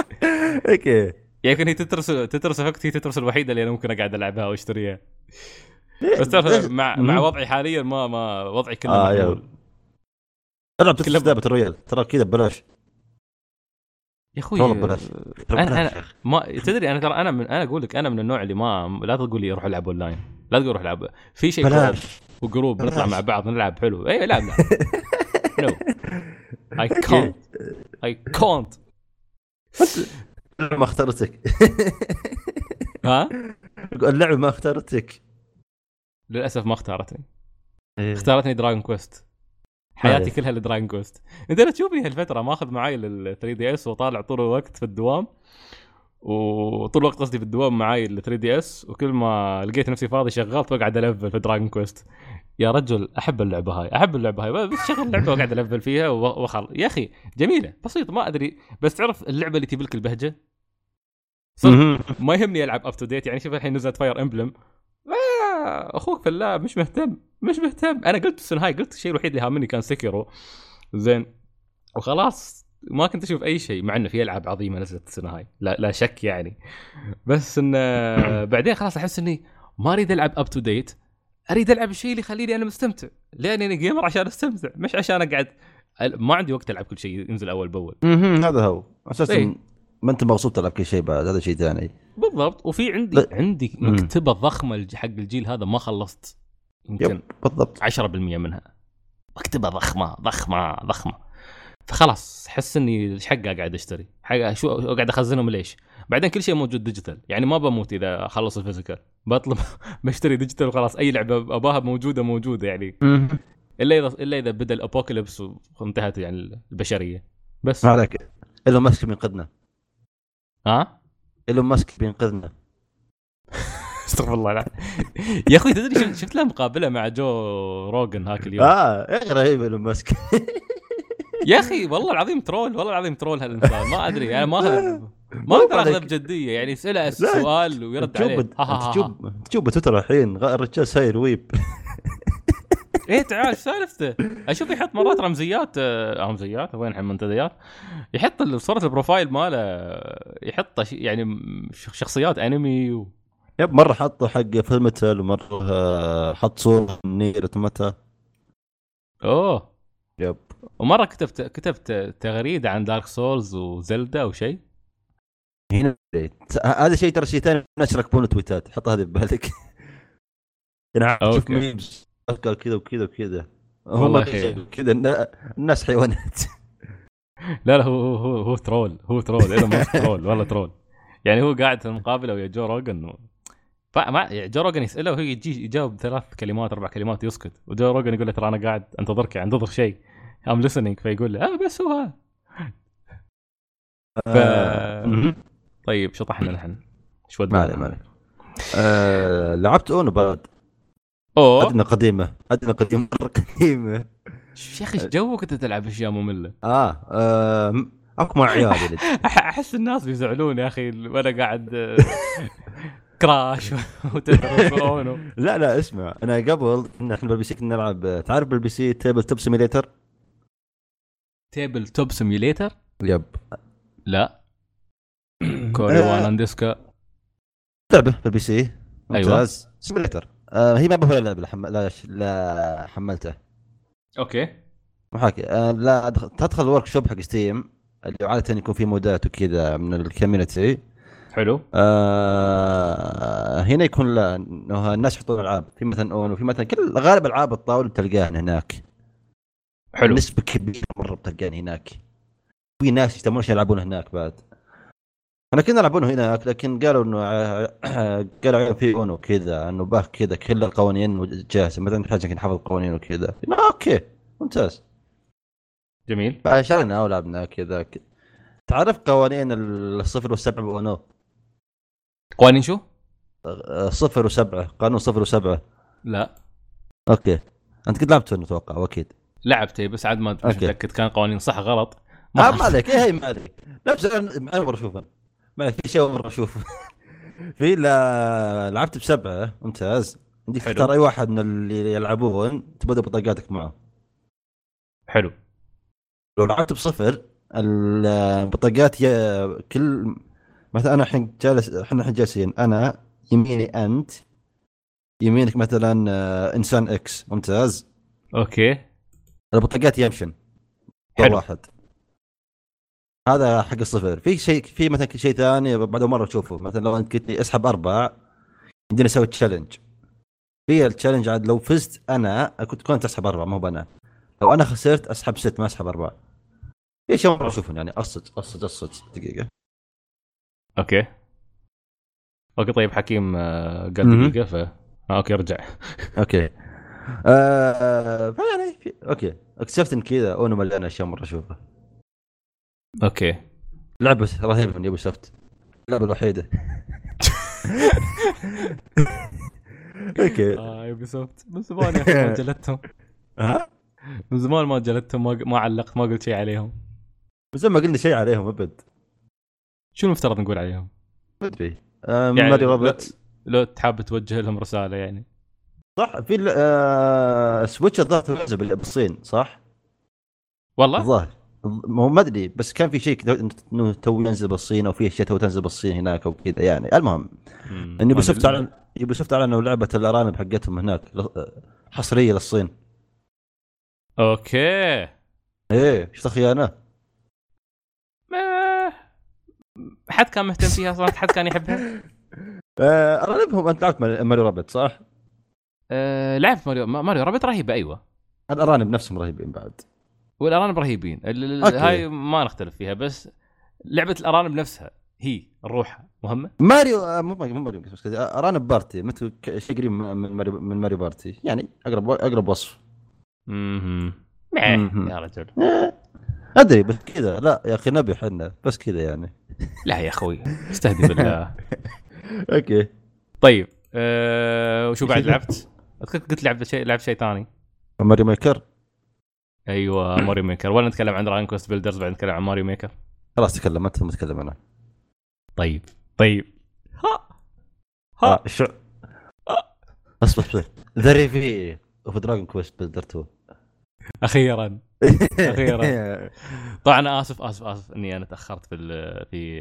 أوكي. يمكن هي Tetris Tetris Effect هي Tetris الوحيدة اللي أنا ممكن أقعد ألعبها وأشتريها. بس تعرف مع مع وضعي حاليا ما ما وضعي كله آه، مقبول. العب كلها- لعبة ال royale. ترى كذا ببلاش. يا أخوي والله ببلاش. أنا أنا. ما تدري أنا ترى أنا من أنا أقول لك أنا من النوع اللي ما لا تقول لي روح ألعب أونلاين. لا تقول روح ألعب. في شيء بلاش. وجروب نطلع. مع بعض نلعب. حلو. اي لعب لعب نو اي كونت اي كونت ما اخترتك ها؟ اللعبة ما اخترتك للأسف ما اختارتني. إيه. اختارتني دراجون كويست حياتي. كلها ل Dragon Quest انت لا تشوفني هالفتره ماخذ معاي ال 3DS وطالع طول الوقت في الدوام. وطول الوقت قصدي في الدوام معاي ال 3DS وكل ما لقيت نفسي فاضي شغلت واقعد أ level في Dragon Quest يا رجل أحب اللعبة هاي أحب اللعبة هاي. بس شغل اللعبه واقعد أ level فيها وخل يا أخي جميلة بسيطة ما أدري. بس تعرف اللعبة اللي تجيب لك البهجة؟ صدق. مهم. ما يهمني ألعب up to date يعني شوف الحين نزلت Fire Emblem آه أخوك في الله مش مهتم مش مهتم. أنا قلت السنة هاي قلت الشيء الوحيد اللي هامني كان Sekiro زين. وخلاص ما كنت أشوف أي شيء مع إنه في ألعاب عظيمة نزلت السنة هاي لا لا شك يعني. بس انه بعدين خلاص أحس إني ما أريد ألعب up to date أريد ألعب الشيء اللي يخليني أنا مستمتع. لأني أنا gamer عشان أستمتع مش عشان أقعد ما عندي وقت ألعب كل شيء ينزل أول بأول. مهم. هذا هو. أساسا إيه. ما أنت مبسوط تلعب كل شيء بعد هذا شيء ثاني. بالضبط. وفي عندي لا. عندي. مكتبة ضخمة الج- حق الجيل هذا ما خلصت يمكن بالضبط. 10% منها. مكتبة ضخمة ضخمة ضخمة. فخلاص حس إني إيش حقه قاعد أشتري. حق شو قاعد أخزنهم ليش؟ بعدين كل شيء موجود digital يعني ما بموت إذا اخلص ال physical. بطلب بشتري digital وخلاص. أي لعبة أباها موجودة موجودة يعني. إلا إذا إلا إذا بدأ ال apocalypse وانتهت يعني البشرية. بس. ما عليك. إيلون ماسك بينقذنا ها؟ إيلون ماسك بينقذنا. استغفر الله لا يا أخوي تدري شفت- له مقابلة مع جو روجن هاك اليوم؟ آه أخي رهيب إيلون ماسك. يا أخي والله العظيم troll والله العظيم troll هالإنسان. ما أدري يعني ما ما أقدر اخذه بجدية يعني يسأله سؤال ويرد عليه. تشوف. تشوف بتويتر الحين الرجال ساير weeb. إيه تعال سالفته؟ أشوف يحط مرات رمزيات آه رمزيات وين الحين منتديات؟ يحط صورة البروفايل ماله يحط يعني شخصيات أنمي و... يب مرة حطوا حق فيلم متل ومرة آه، حط صورة نير اوتوماتا أوه. يب. ومرة كتبت كتبت تغريدة عن دارك سولز وزلدا أو شيء. هنا. هذا شيء ترى شيء ثاني الناس يركبون تويتات حط هذه ببالك يعني شوف. memes قال كذا وكذا وكذا. والله. كذا النا- الناس حيوانات. لا لا هو هو هو, troll هو troll ايلون ماسك troll والله troll يعني هو قاعد في المقابلة ويا جو روجن و... فما يعني جو روجن يساله وهو يجي يجاوب ثلاث كلمات أربع كلمات يسكت. وجو روجن يقول له ترى أنا قاعد أنتظرك يعني أنتظر شيء. I'm listening. فيقول له آه بس هو. ف... آه، مهم. طيب شطحنا نحن. إيش ما عليه ما عليه. آه، لعبت اونو بعد أوه. أدنى قديمة. أدنى قديمة مرة قديمة. يا أخي إيش جوك أنت تلعب أشياء مملة؟ آه, آه أكو مع عيالي أحس الناس بيزعلون يا أخي وأنا قاعد آه، كراش وتدرس اونو لا لا اسمع أنا قبل كنا إحنا بالبي سي كنا نلعب تعرف بالبي سي تيبل توب سيميليتر تيبل توب سيميوليتر يب. لا. كوري آه. وان اندسكا. لعبة بالبي سي. أيوة. ممتاز. سيميليتر آه هي ما بهوى لعبه لا, حم... لا, ش... لا حملته. أوكي. محاكي. آه لا أدخل... تدخل الورك شوب حق ستيم اللي عادة يكون فيه مودات وكذا من الكوميونتي. حلو. آه هنا يكون لا إنه الناس يحطون ألعاب. في مثلا أون وفي مثلا كل غالب ألعاب الطاولة بتلقاها هناك. حلو. نسبة كبيرة مرة بتلقاها هناك. في ناس يهتمون يلعبون هناك بعد. أنا كنا يلعبون هناك لكن قالوا إنه قالوا في Uno كذا إنه باه كذا كل القوانين جاهزة مثلا تحتاج انك حافظ القوانين وكذا. آه أوكي ممتاز. جميل. فشرينا ولعبنا كذا. تعرف قوانين الصفر والسبعه ب Uno قوانين شو؟ آه، صفر وسبعة قانون صفر وسبعة. لا. أوكي. أنت قد لعبت انه أتوقع أكيد. لعبته بس عاد ما. متأكد كان قوانين صح غلط. ما ما عليك. إيه ما عليك. نفس أنا مره اشوفه ما في شيء مرة اشوفه في لا لعبت بسبعة. ممتاز. عندك. تختار أي واحد من اللي يلعبون تبدأ بطاقاتك معه. حلو. لو لعبت بصفر البطاقات يا كل مثلا أنا الحين جالس إحنا الحين جالسين. أنا يميني أنت يمينك مثلا آه، إنسان X. ممتاز. أوكي. البطاقات يمشن حلو. واحد. هذا حق الصفر. في شيء في مثلا شيء ثاني بعد مرة تشوفه. مثلا لو أنت قلت لي اسحب أربع عندنا نسوي challenge في ال challenge عاد لو فزت أنا كنت كنت أسحب أربع ما هو أنا لو أنا خسرت أسحب ست ما أسحب أربع في شيء مرة اشوفه يعني. اصج اصج اصج دقيقة. أوكي. أوكي طيب حكيم آه، قال. دقيقة ف آه، أوكي رجع أوكي. آه فيعني في... أوكي. اكتشفت إن كذا Uno مليانه أشياء مرة أشوفها. أوكي. لعبة رهيبه من Ubisoft. اللعبة الوحيدة. أوكي. آه Ubisoft. من زمان يا أخي ما جلدتهم. ها؟ من زمان ما جلدتهم ما, ما علقت ما قلت شيء عليهم. بس ما قلنا شيء عليهم أبد. شو المفترض نقول عليهم؟ ما أدري. آه يعني ماري روبرتس لو تحاب توجه لهم رسالة يعني. صح في ال- آه سويتش الظاهر بالصين صح؟ والله؟ الظاهر. ما هو ما أدري بس كان في شيء كذا إنه تو ينزل بالصين أو في أشياء تو تنزل بالصين هناك أو كذا يعني المهم. إن يوبي ما سوفت أدري. اعلن يوبي سوفت اعلنوا لعبة الأرانب حقتهم هناك حصرية للصين أوكي إيه إيش خيانه؟ ما حد كان مهتم فيها صراحة حد كان يحبها آه أرانبهم أنت لعبت ماري ماري روبرت صح؟ أه لعبت ماريو ما- ماريو رابط رهيبة أيوه الأرانب نفسهم رهيبين بعد والأرانب رهيبين. أوكي. هاي ما نختلف فيها بس لعبة الأرانب نفسها هي الروح مهمة؟ ماريو آه، مو مو ماريو بس آه، أرانب بارتي مثل شيء قريب من ماريو من Mario Party؟ يعني أقرب أقرب وصف. مهم. يا رجل. آه، أدري بس كذا. لا يا أخي نبي حنا بس كذا يعني. لا يا أخوي استهدي بالله. أوكي. طيب أه وشو بعد لعبت؟ قلت لعبت شيء لعبت شيء ثاني. Mario Maker. أيوه Mario Maker. ولا نتكلم عن Dragon Quest Builders بعد نتكلم عن Mario Maker. خلاص تكلم انت متكلم أنا. طيب طيب. ها! ها! ها شو؟ اصبر اصبر ذا review of دراجون كويست بيلدر 2 أخيرا. أخيرا. طبعا أنا آسف آسف آسف إني أنا تأخرت في في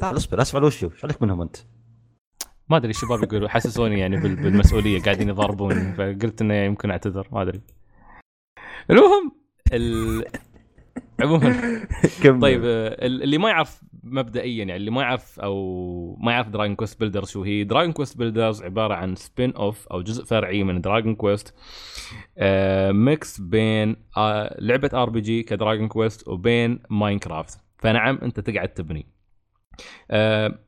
تعال اصبر اسف على وشو إيش عليك منهم أنت؟ ما أدري الشباب يقولوا. حسسوني يعني بال- بالمسؤولية. قاعدين يضربوني فقلت انه يمكن أعتذر. ما أدري. المهم ال... عموما. طيب آه، اللي ما يعرف مبدئيا يعني اللي ما يعرف أو ما يعرف دراجون كويست بيلدرز شو هي دراجون كويست بيلدرز عبارة عن spin-off أو جزء فرعي من دراجون كويست آه mix بين آه لعبة RPG كدراجون كويست وبين ماينكرافت فنعم أنت تقعد تبني. آه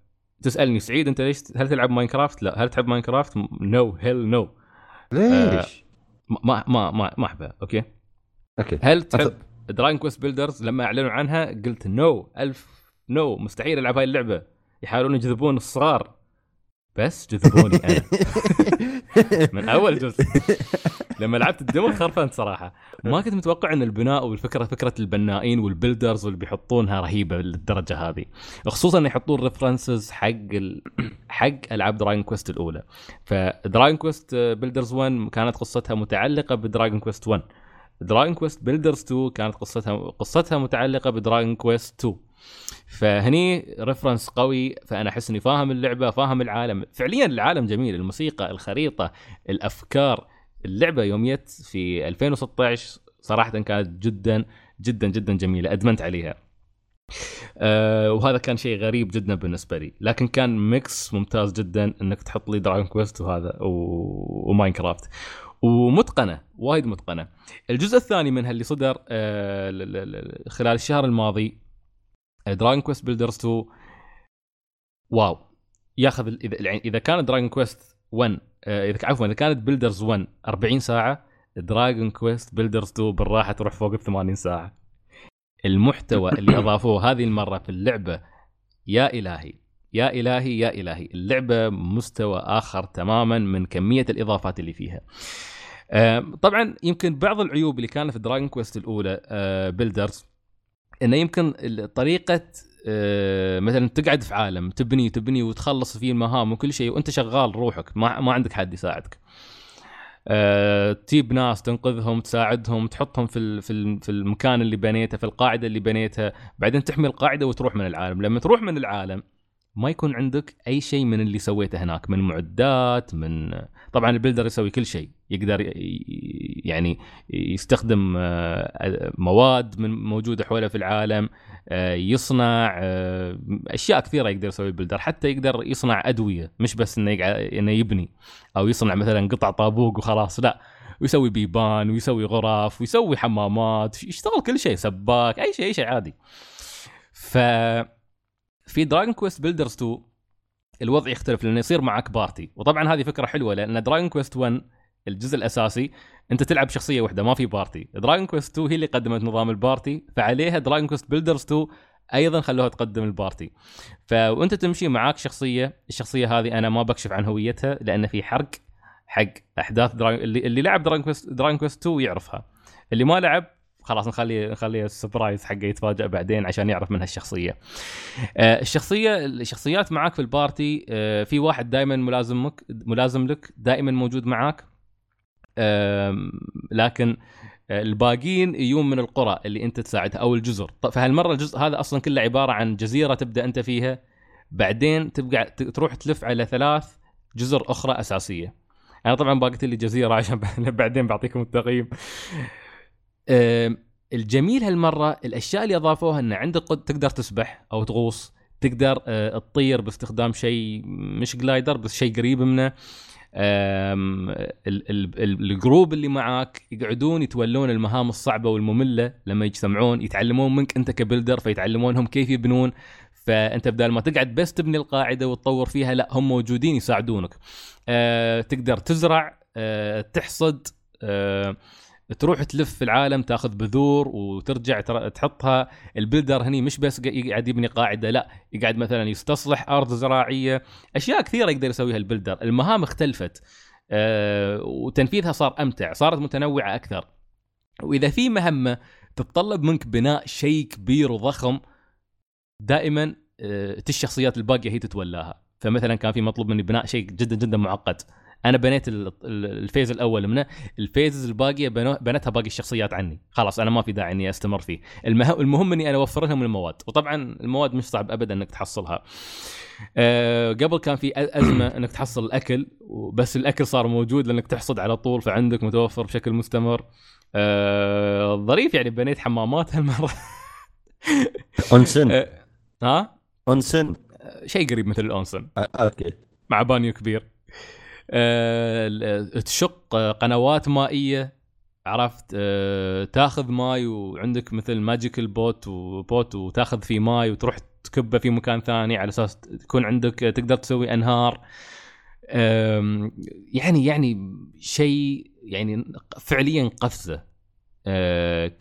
تسألني سعيد أنت ليش هل تلعب ماينكرافت لا. هل تحب ماينكرافت no hell no ليش؟ ما ما ما ما أحبها. أوكي؟ أوكي. هل تحب دراجون كويست بيلدرز لما أعلنوا عنها قلت no ألف no مستحيل ألعب هاي اللعبة. يحاولون يجذبون الصغار. بس جذبوني أنا. من أول جزء. لما لعبت ال demo خرفنت صراحة. ما كنت متوقع إن البناء والفكرة فكرة البنائين وال builders واللي بيحطونها رهيبة للدرجة هذه. خصوصا إن يحطون references حق ال... حق ألعاب دراجون كويست الأولى. فدراجون كويست بيلدرز 1 كانت قصتها متعلقة بدراجون كويست 1 دراجون كويست بيلدرز 2 كانت قصتها قصتها متعلقة بدراجون كويست 2 فهني reference قوي فأنا أحس إني فاهم اللعبة فاهم العالم. فعليا العالم جميل الموسيقى الخريطة الأفكار اللعبة يوم جت في 2016 صراحة كانت جدا جدا جدا جميلة. أدمنت عليها. أه وهذا كان شيء غريب جدا بالنسبة لي. لكن كان mix ممتاز جدا إنك تحط لي دراجون كويست وهذا. وماينكرافت. ومتقنة وايد متقنة. الجزء الثاني منها اللي صدر آه خلال الشهر الماضي دراجون كويست بيلدرز 2 wow. ياخذ اذا إذا كان دراجون كويست 1 آه، إذا عفوا إذا كانت بيلدرز 1 40 ساعة دراجون كويست بيلدرز 2 بالراحة تروح فوق ال 80 ساعة. المحتوى اللي أضافوه هذه المرة في اللعبة يا إلهي. يا إلهي يا إلهي. اللعبة مستوى آخر تماما من كمية الإضافات اللي فيها. آه، طبعا يمكن بعض العيوب اللي كانت في دراجون كويست الأولى بيلدرز إنه يمكن طريقة آه، مثلا تقعد في عالم تبني تبني وتخلص فيه المهام وكل شيء وأنت شغال روحك ما ما عندك حد يساعدك. آه، تجيب ناس تنقذهم تساعدهم تحطهم في في المكان اللي بنيته في القاعدة اللي بنيتها بعدين تحمي القاعدة وتروح من العالم. لما تروح من العالم ما يكون عندك أي شيء من اللي سويته هناك من معدات من طبعا ال builder يسوي كل شيء يقدر يعني يستخدم آه، مواد من موجودة حوله في العالم آه، يصنع آه، أشياء كثيرة يقدر يسوي ال builder حتى يقدر يصنع أدوية مش بس إنه إنه يبني أو يصنع مثلا قطع طابوق وخلاص لا ويسوي بيبان ويسوي غرف ويسوي حمامات يشتغل كل شيء سباك أي شيء أي شيء عادي. ف في دراجون كويست بيلدرز 2 الوضع يختلف لأنه يصير معك party وطبعا هذه فكرة حلوة لأن دراجون كويست 1 الجزء الأساسي أنت تلعب شخصية واحدة ما في party دراجون كويست 2 هي اللي قدمت نظام ال party فعليها دراجون كويست بيلدرز 2 أيضا خلوها تقدم ال party ف وأنت تمشي معاك شخصية الشخصية هذه أنا ما بكشف عن هويتها لأن في حرق حق أحداث دراجون اللي, اللي لعب دراجون كويست دراجون كويست 2 يعرفها. اللي ما لعب خلاص نخليه نخليه ال surprise حقه يتفاجئ بعدين عشان يعرف من هالشخصية. آه، الشخصية الشخصيات معاك في البارتي آه، في واحد دائما ملازمك ملازم لك دائما موجود معاك لكن الباقيين يجون من القرى اللي أنت تساعدها أو الجزر. طب فهالمرة الجزء هذا أصلا كله عبارة عن جزيرة تبدأ أنت فيها بعدين تبقى تروح تلف على ثلاث جزر أخرى أساسية. أنا طبعا باقيت لي جزيرة عشان بعدين بعطيكم التقييم. الجميل هالمرة الأشياء اللي أضافوها إن عندك قد تقدر تسبح أو تغوص تقدر آه، تطير باستخدام شيء مش glider بس شيء قريب منه. ال group اللي معاك يقعدون يتولون المهام الصعبة والمملة لما يجتمعون يتعلمون منك أنت ك builder فيتعلمونهم كيف يبنون. فأنت بدل ما تقعد بس تبني القاعدة وتطور فيها لا هم موجودين يساعدونك. آه، تقدر تزرع آه، تحصد تروح تلف في العالم تاخذ بذور وترجع تر- تحطها. البلدر هني مش بس يقعد يبني قاعدة لا يقعد مثلا يستصلح أرض زراعية. أشياء كثيرة يقدر يسويها البلدر. المهام اختلفت. آه، وتنفيذها صار أمتع صارت متنوعة أكثر. وإذا في مهمة تتطلب منك بناء شيء كبير وضخم دائما آه، الشخصيات الباقية هي تتولاها. فمثلا كان في مطلوب مني بناء شيء جدا جدا معقد. أنا بنيت ال- ال- ال phase الأول منه. ال phases الباقية بنتها باقي الشخصيات عني. خلاص أنا ما في داعي إني أستمر فيه. المه... المهم إني أنا أوفر لهم المواد. وطبعا المواد مش صعب ابدا إنك تحصلها. أه قبل كان في أزمة إنك تحصل الأكل بس الأكل صار موجود لأنك تحصد على طول فعندك متوفر بشكل مستمر. أه ظريف يعني بنيت حمامات هالمرة. onsen. أه ها؟ onsen. شيء قريب مثل ال onsen. آه، أوكي. مع بانيو كبير. تشق قنوات مائية عرفت؟ أه تاخذ ماي وعندك مثل magical pot و pot وتاخذ فيه ماي وتروح تكبه في مكان ثاني على أساس تكون عندك تقدر تسوي أنهار. يعني يعني شيء يعني فعليا قفزة.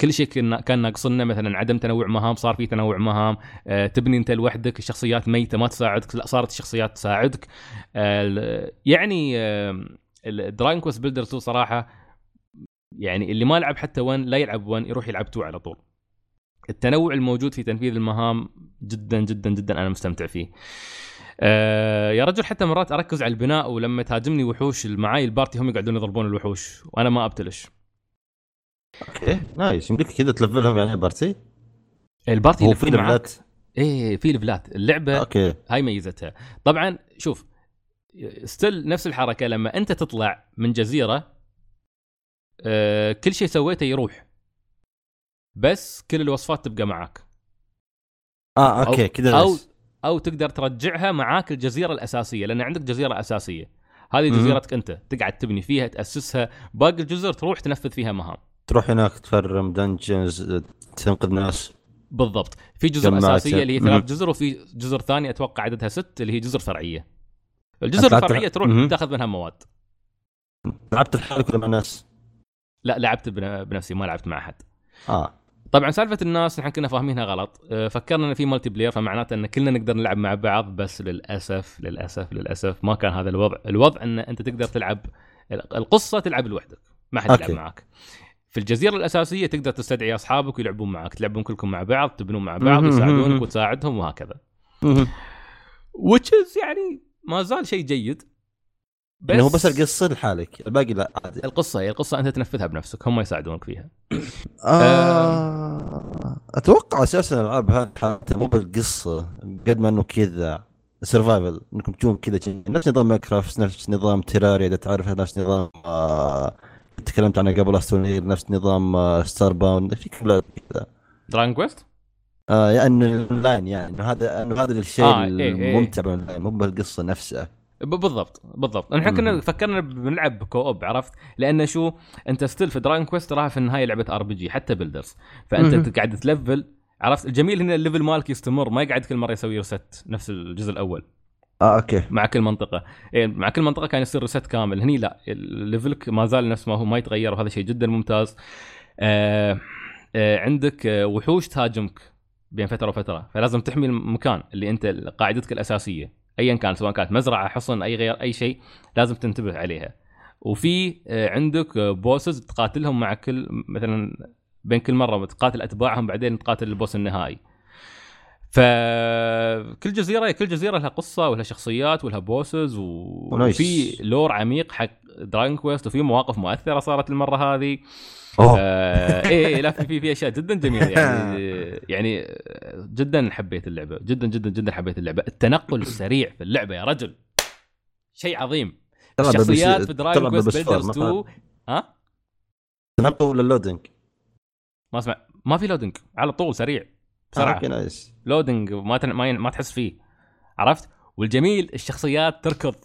كل شيء كان ناقصنا مثلا عدم تنوع مهام صار في تنوع مهام. أه، تبني أنت لوحدك الشخصيات ميتة ما تساعدك. لا صارت الشخصيات تساعدك. ال- يعني دراجون كويست بيلدر 2 صراحة يعني اللي ما لعب حتى 1 لا يلعب 1 يروح يلعب 2 على طول. التنوع الموجود في تنفيذ المهام جدا جدا جدا أنا مستمتع فيه. آه يا رجل حتى مرات أركز على البناء ولما تهاجمني وحوش معاي ال party هم يقعدون يضربون الوحوش وأنا ما أبتلش. okay. nice. يمديك كذا تـ level هم يعني party؟ ال party هو في يكون معاك- ليفلات إيه في ليفلات اللعبة okay. هاي ميزتها. طبعا شوف still نفس الحركة لما أنت تطلع من جزيرة آه كل شيء سويته يروح. بس كل الوصفات تبقى معاك. آه okay كذا أو. أو تقدر ترجعها معاك الجزيرة الأساسية لأن عندك جزيرة أساسية. هذه. جزيرتك أنت. تقعد تبني فيها تأسسها. باقي الجزر تروح تنفذ فيها مهام. تروح هناك ت farm dungeons تنقذ ناس. بالضبط. في جزر أساسية اللي هي ثلاث. جزر وفي جزر ثانية أتوقع عددها ست اللي هي جزر فرعية. الجزر الفرعية تروح مهم. تاخذ منها مواد. لعبت لحالك ولا مع ناس؟ لا لعبت بن- بنفسي ما لعبت مع أحد. آه. طبعا سالفة الناس نحن كنا فاهمينها غلط. أه، فكرنا إن في multiplayer فمعناته إن كلنا نقدر نلعب مع بعض بس للأسف للأسف للأسف ما كان هذا الوضع. الوضع إن أنت تقدر تلعب القصة تلعب لوحدك. ما حد يلعب. معك في الجزيرة الأساسية تقدر تستدعي أصحابك ويلعبون معك تلعبون كلكم مع بعض تبنون مع بعض مهم. يساعدونك وتساعدهم وهكذا. is يعني ما زال شيء جيد. بس يعني هو بس القصة لحالك الباقي لا. عادي القصة هي القصة أنت تنفذها بنفسك هم يساعدونك فيها. آه أتوقع أساسا الألعاب هذه حالتها مو بالقصة قد ما إنه كذا survival إنكم تجون كذا نفس نظام ماينكرافت نفس نظام تيراريا إذا تعرف نفس نظام آه تكلمت عنه قبل استونير نفس نظام ستار باوند في كذا. دراجون كويست آه يعني الاونلاين يعني هذا انه هذا الشيء آه، إيه، إيه. الممتع بالاونلاين مو بالقصة نفسها. بالضبط بالضبط. نحن كنا. فكرنا بنلعب co-op عرفت؟ لأن شو أنت still في دراجون كويست تراها في النهاية لعبة RPG حتى بيلدرز فأنت. قاعد ت level عرفت؟ الجميل هنا ال level مالك يستمر ما يقعد كل مرة يسوي reset نفس الجزء الأول. آه okay. مع كل منطقة. إيه مع كل منطقة كان يصير reset كامل. هني لا level ك ما زال نفس ما هو ما يتغير وهذا شيء جدا ممتاز. آه آه عندك آه وحوش تهاجمك بين فترة وفترة. فلازم تحمي المكان اللي أنت قاعدتك الأساسية. ايا كان سواء كانت مزرعة حصن أي غير أي شيء لازم تنتبه عليها. وفي آه، عندك آه، bosses تقاتلهم مع كل مثلا بين كل مرة تقاتل أتباعهم بعدين تقاتل ال boss النهائي. فكل جزيرة كل جزيرة لها قصة ولها شخصيات ولها bosses. وفي lore عميق حق دراجون كويست وفي مواقف مؤثرة صارت المرة هذه. أوه. آه إيه إيه، لا في في في أشياء جدا جميلة يعني يعني جدا حبيت اللعبة جدا جدا جدا حبيت اللعبة. التنقل السريع في اللعبة يا رجل. شيء عظيم. الشخصيات في دراجون كويست بيلدرز ما 2 ها؟ تنقل ولا ال loading؟ ما أسمع. ما في لودنج على طول سريع. آه، بسرعة. okay nice loading ما تن... ما, ين... ما تحس فيه. عرفت؟ والجميل الشخصيات تركض.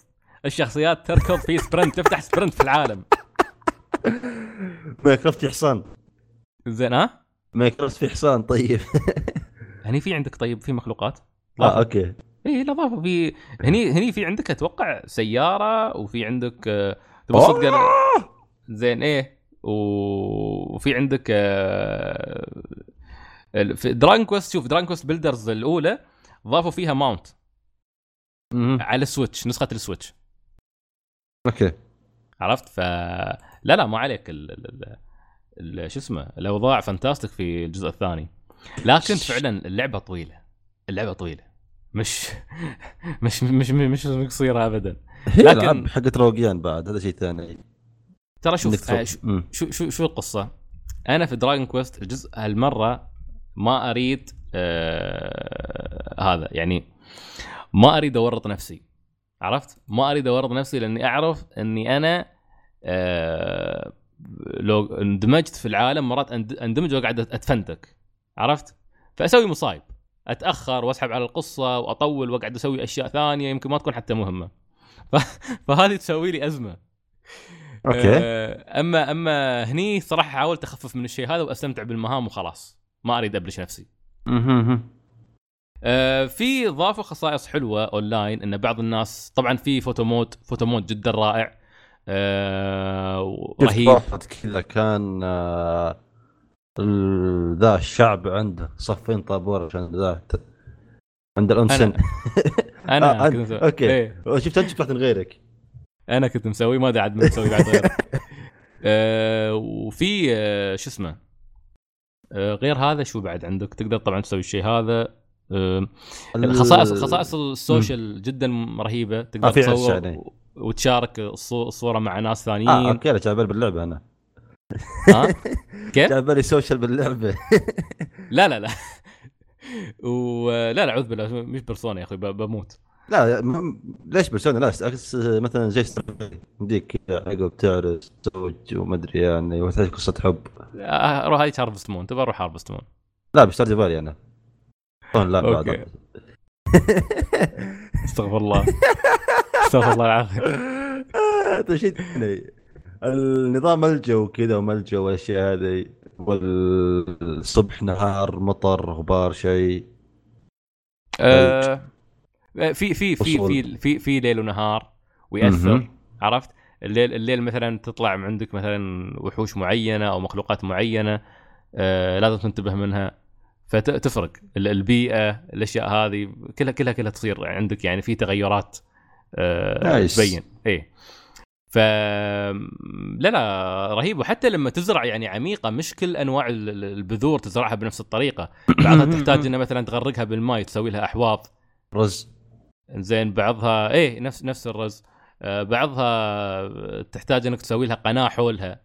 الشخصيات تركض في sprint تفتح sprint في العالم. ماينكرافت في حصان زين ها؟ ماينكرافت في حصان طيب. هني في عندك طيب في مخلوقات؟ آه okay. اي لا ضافوا. في هني هني في عندك أتوقع سيارة وفي عندك آه، تبغى صدق أنا- زين إيه. وفي عندك آه، في دراجون كويست شوف دراجون كويست بيلدرز الأولى ضافوا فيها mount. على السويتش نسخة السويتش okay عرفت ف لا لا ما عليك ال... ال... ال... ال... شو اسمه الأوضاع fantastic في الجزء الثاني لكن فعلا اللعبة طويلة اللعبة طويلة مش مش مش مش, مش قصيرة ابدا هي لكن- العاب حقت روجيان بعد هذا شيء ثاني ترى شوف. آه،. شو شو شو القصة؟ أنا في دراجون كويست الجزء هالمره ما أريد آه هذا. يعني ما أريد أورط نفسي. عرفت؟ ما أريد أورط نفسي لأني أعرف أني أنا آه لو اندمجت في العالم مرات أندمج وأقعد اتفنتك عرفت؟ فأسوي مصايب. أتأخر وأسحب على القصة وأطول وأقعد أسوي أشياء ثانية يمكن ما تكون حتى مهمة. ف- فهذه تسوي لي أزمة. okay. آه، اما أما هني صراحة حاولت أخفف من الشيء هذا وأستمتع بالمهام وخلاص. ما أريد أبلش نفسي. آه، في ضافوا خصائص حلوة أونلاين إن بعض الناس طبعا في photo mode photo mode جدا رائع. آه، رهيب كذا كان آه، ذا الشعب عنده صفين طابور عشان ذا عند الانسن أنا. آه، كنت مسوي. أوكي. إيه، شفت أنت شفت من غيرك؟ أنا كنت مسوي ما أدري عاد من مسوي بعد غيره. آه، وفي آه، شو اسمه؟ غير هذا شو بعد عندك؟ تقدر طبعا تسوي الشيء هذا. آه، الخصائص الخصائص السوشيال جدا رهيبة. تقدر آه، في عش تصور يعني. وتشارك الصو- الصورة مع ناس ثانيين. آه okay لا جاب بالي باللعبة أنا. ها؟ كيف؟ جاب بالي social باللعبة. لا لا لا. ولا لا اعوذ بالله مش Persona يا أخي ب- بموت. لا م- ليش Persona لا أحس مثلا زي Star- يمديك عقب تعرس زوج وما أدري يعني وتعيش قصة حب. أروح هذه هارفست مون. تبغى أروح Harvest Moon. لا بيسترجع بالي أنا. لا. بعد. استغفر الله. استغفر الله هذا شيء ثاني النظام الجو كذا وملجأ والأشياء هذه والصبح نهار مطر غبار شيء. آه، في في في. في في في ليل ونهار ويأثر مهم. عرفت؟ الليل الليل مثلا تطلع عندك مثلا وحوش معينة أو مخلوقات معينة آه لازم تنتبه منها فتفرق ال- البيئة الأشياء هذه كلها كلها كلها تصير عندك يعني في تغيرات آه نايس. تبين. اي ف لا لا رهيب. وحتى لما تزرع يعني عميقة مش كل أنواع ال- ال- البذور تزرعها بنفس الطريقة. بعضها تحتاج انه مثلا تغرقها بالماء تسوي لها أحواض. رز. زين بعضها إيه نفس نفس الرز. آه، بعضها تحتاج إنك تسوي لها قناة حولها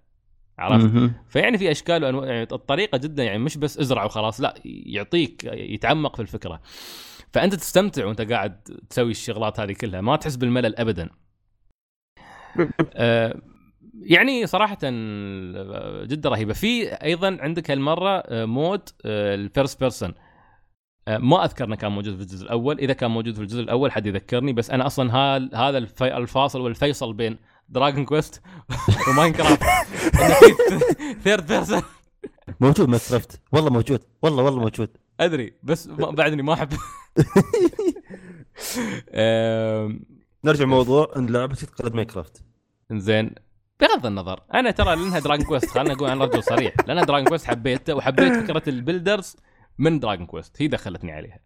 عرفت. فيعني في أشكال وأنواع يعني الطريقة جدا يعني مش بس ازرع وخلاص لا يعطيك يتعمق في الفكرة. فأنت تستمتع وأنت قاعد تسوي الشغلات هذه كلها ما تحس بالملل ابدا. آه، يعني صراحة آه، جدا رهيبة. في أيضا عندك هالمرة آه، mode ال first person ما أذكر إنه كان موجود في الجزء الأول. إذا كان موجود في الجزء الأول حد يذكرني بس أنا أصلا هال- هذا الفي- الفاصل والفيصل بين دراجون كويست وماينكرافت third person موجود ماينكرافت والله موجود. والله والله موجود. أدري بس ما بعدني ما أحب. نرجع موضوع ان لعبتي تقلد ماينكرافت زين بغض النظر أنا ترى لأنها دراجون كويست خلينا نقول أنا رجل صريح. لأن دراجون كويست حبيته وحبيت فكرة ال Builders من دراجون كويست هي دخلتني عليها.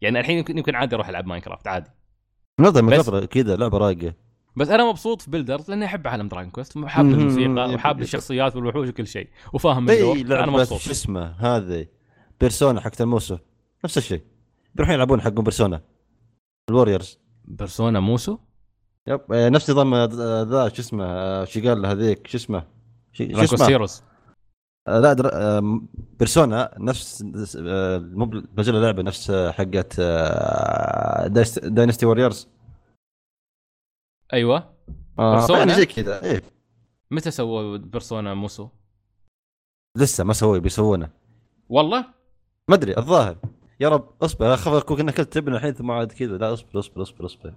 يعني الحين يمكن يمكن عادي أروح ألعب ماينكرافت عادي. نظر كذا لعبة راقيه بس أنا مبسوط في Builders لأني أحب عالم دراجون كويست وحاب. الموسيقى وحاب الشخصيات والوحوش وكل شيء وفاهم إي أنا مبسوط. شو اسمه هذه بيرسونا حقت الموسو نفس الشيء. بيروحون يلعبون حقهم بيرسونا ال Warriors. بيرسونا موسو؟ yep آه، نفس نظام آه، ذا شو اسمه آه، شو قال هذيك شو اسمه؟ شو اسمه؟ لا در... بيرسونا نفس آه، مو نزلوا لعبه نفس حقت آه، Dynasty Warriors. أيوه. آه، بيرسونا؟ يعني زي كذا. إيه. متى سووا بيرسونا موسو؟ لسه ما سووا بيسوونه. والله؟ ما أدري الظاهر. يا رب اصبر اخاف إنك كنت تبني الحين ثم عاد كذا. لا اصبر اصبر اصبر اصبر.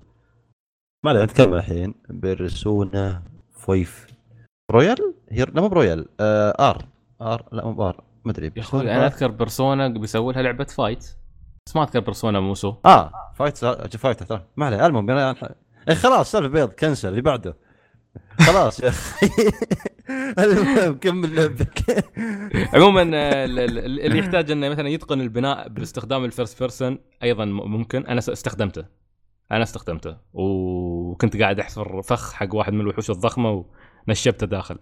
ما عليه نتكلم الحين. بيرسونا 5 Royal؟ هي لا مو ب Royal. آه R. R لا مو ب R. ما أدري يا أخوي أنا أذكر بيرسونا بيسوي لها لعبة fight. بس ما أذكر بيرسونا موسو آه fight fight ترى. ما عليه. المهم أنا... إيه خلاص سالفة بيض cancel اللي بعده. خلاص يا أخي. المهم كمل لعبك عموما ال- ال- اللي يحتاج إنه مثلا يتقن البناء باستخدام ال first person أيضا ممكن. أنا استخدمته. أنا استخدمته. وكنت قاعد أحفر فخ حق واحد من الوحوش الضخمة ونشبته داخل.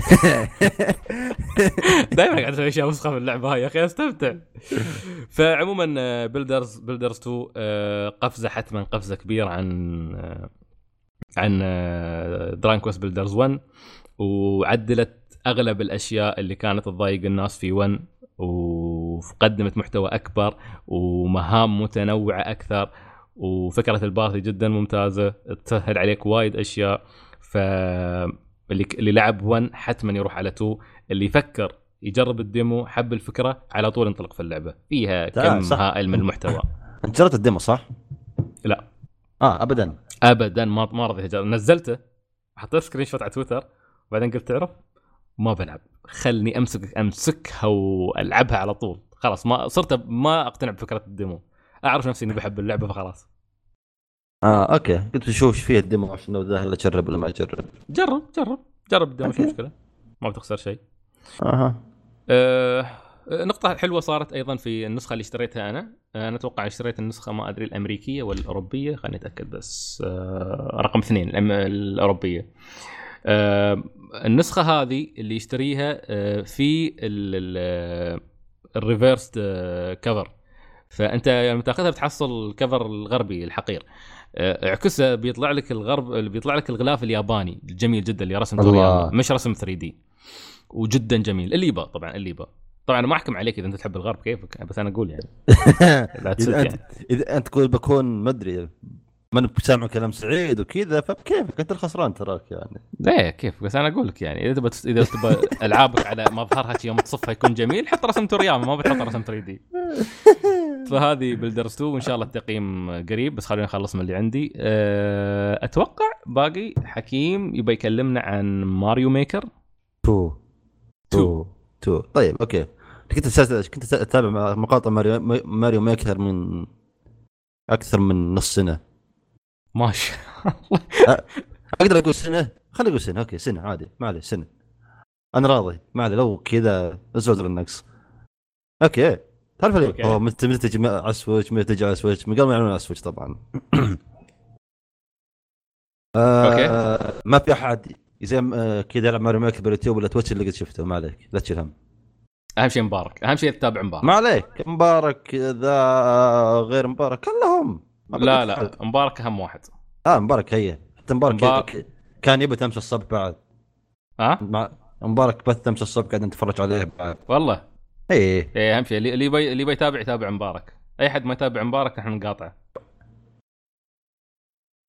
دائما قاعد أسوي أشياء وسخه في اللعبة هاي يا أخي أستمتع. فعموما Builders Builders 2 آه، قفزة حتما قفزة كبيرة عن آه، عن دراجون كويست Builders 1 وعدلت أغلب الأشياء اللي كانت تضايق الناس في 1 وقدمت محتوى أكبر ومهام متنوعة أكثر وفكرة ال party جدا ممتازة تسهل عليك وايد أشياء. ف اللي اللي لعب 1 حتما يروح على 2 اللي يفكر يجرب ال demo حب الفكرة على طول ينطلق في اللعبة فيها كم صح. هائل من المحتوى انت جربت ال demo صح؟ لا. آه ابدا ابدا ما ما رضيت. نزلته حطيت screenshot على تويتر وبعدين قلت تعرف ما بلعب خلني امسك أمسكها وألعبها على طول خلاص ما صرت ما أقتنع بفكرة ال demo أعرف نفسي إني بحب اللعبة فخلاص آه أوكي. قلت بشوف إيش فيه ال demo عشان لو ذا أجرب ولا ما أجرب. جرب جرب. جرب ال demo مش. مشكلة. ما بتخسر شيء. أها. أه نقطة حلوة صارت أيضا في النسخة اللي اشتريتها أنا، أه، أنا أتوقع اشتريت النسخة ما أدري الأمريكية ولا الأوروبية، خليني أتأكد بس أه رقم اثنين الأوروبية. أه النسخة هذه اللي يشتريها أه في ال reverse cover فأنت لما تأخذها بتحصل ال cover الغربي الحقير. أه، اعكسه بيطلع لك الغرب بيطلع لك الغلاف الياباني الجميل جدا اللي رسم. تورياما مش رسم 3D. وجدا جميل. اللي يبغى طبعا اللي يبغى طبعا ما أحكم عليك إذا أنت تحب الغرب كيفك بس أنا أقول يعني. لا تستانس إذا يعني. إذا أنت تقول بكون ما أدري ما بسامع كلام سعيد وكذا فبكيفك أنت الخسران تراك يعني. لا كيف؟ بس أنا أقول لك يعني إذا تبغى إذا تبغى ألعابك على مظهرها يوم تصفها يكون جميل حط رسم تورياما ما بتحط رسم 3D. فهذه Builders 2 وإن شاء الله التقييم قريب بس خليني أخلص من اللي عندي. أه، أتوقع باقي حكيم يبغى يكلمنا عن ماريو ميكر. two. two. two. طيب okay. كنت كنت أتابع مقاطع ماريو ماريو ميكر من أكثر من نص سنة. ما شاء أقدر أقول سنة؟ خلي أقول سنة okay سنة عادي ما عليه سنة. أنا راضي ما عليه لو كذا زود النقص. okay تعرف لي okay. أوه متى متى تجي على السويتش متى تجي على السويتش من قبل ما يعلنون على السويتش طبعا. آه ما في أحد زي آه كذا يلعب ماريو ميكر باليوتيوب ولا تويتش اللي قد شفته ما عليك لا تشيل هم. أهم شيء مبارك أهم شيء تتابع مبارك. ما عليك مبارك ذا غير مبارك كلهم. لا. لا مبارك أهم واحد. آه مبارك هي. حتى مبارك, مبارك. كان يبي تمشي الصبح بعد. ها؟ مع مبارك بث تمشي الصبح قاعد نتفرج عليه بعد. والله. إيه. إيه أهم شيء. اللي يبي اللي يتابع يتابع مبارك. أي حد ما يتابع مبارك نحن نقاطعه.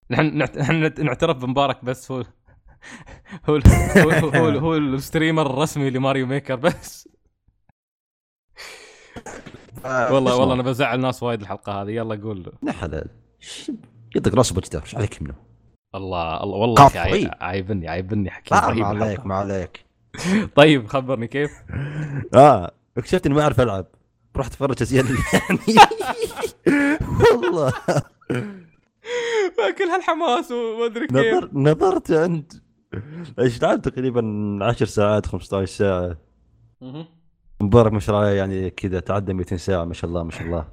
نحن نعت- نحن نعترف بمبارك بس هو هو هو, هو, هو, هو ال streamer الرسمي لماريو ميكر بس. آه، والله والله أنا بزعل ناس وايد الحلقة هذه. يلا قول له. يا حلال يطق راسه بالجدار إيش عليك منه؟ الله الله والله. عايبني عايبني حكيم لا ما عليك. ما عليك. طيب خبرني كيف؟ آه اكتشفت إني ما أعرف ألعب. رحت أتفرج ازياء يعني. والله. كل هالحماس وما أدري كيف. نظر نظرت عند إيش لعبت تقريبا 10 ساعات 15 ساعة. مبارك ما شاء الله يعني كذا تعدى 200 ساعة ما شاء الله ما شاء الله.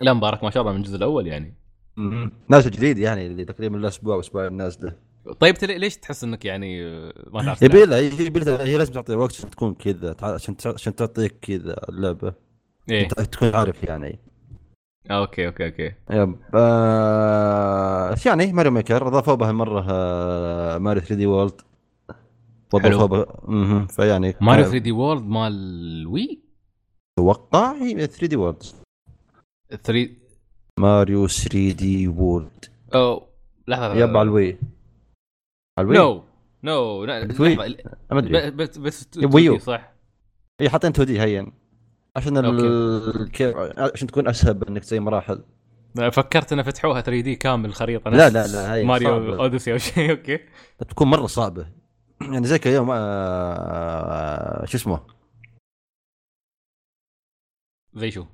لا مبارك ما شاء الله من الجزء الأول يعني. نازل جديد يعني اللي تقريبا له أسبوع أسبوع نازله طيب ليش تحس إنك يعني ما تعرف يبي؟ لها يبي لها هي لازم تعطي وقت عشان تكون كذا عشان عشان تعطيك كذا اللعبة. إيه. تكون عارف يعني. okay okay okay. yep آه... يعني؟ ماريو ميكر اضافوا بها مره آه... ماريو 3D World. بها مهم. فيعني ماريو آه، 3 دي وورلد مال وي؟ أتوقع هي 3D World. 3 ماريو 3D World. أو لحظة يب على ال Wii. على ال Wii؟ no no ال Wii. ما أدري. ب- بس بس Wii U. 2D صح. اي حاطين 2D هين. عشان ال... كيف عشان تكون أسهل انك تسوي مراحل. فكرت إنه فتحوها 3D كامل الخريطه لا لا لا هي ماريو صعبة. Odyssey أو شيء okay. تكون مرة صعبة. يعني زي كذا يوم آه شو اسمه؟ زي شو؟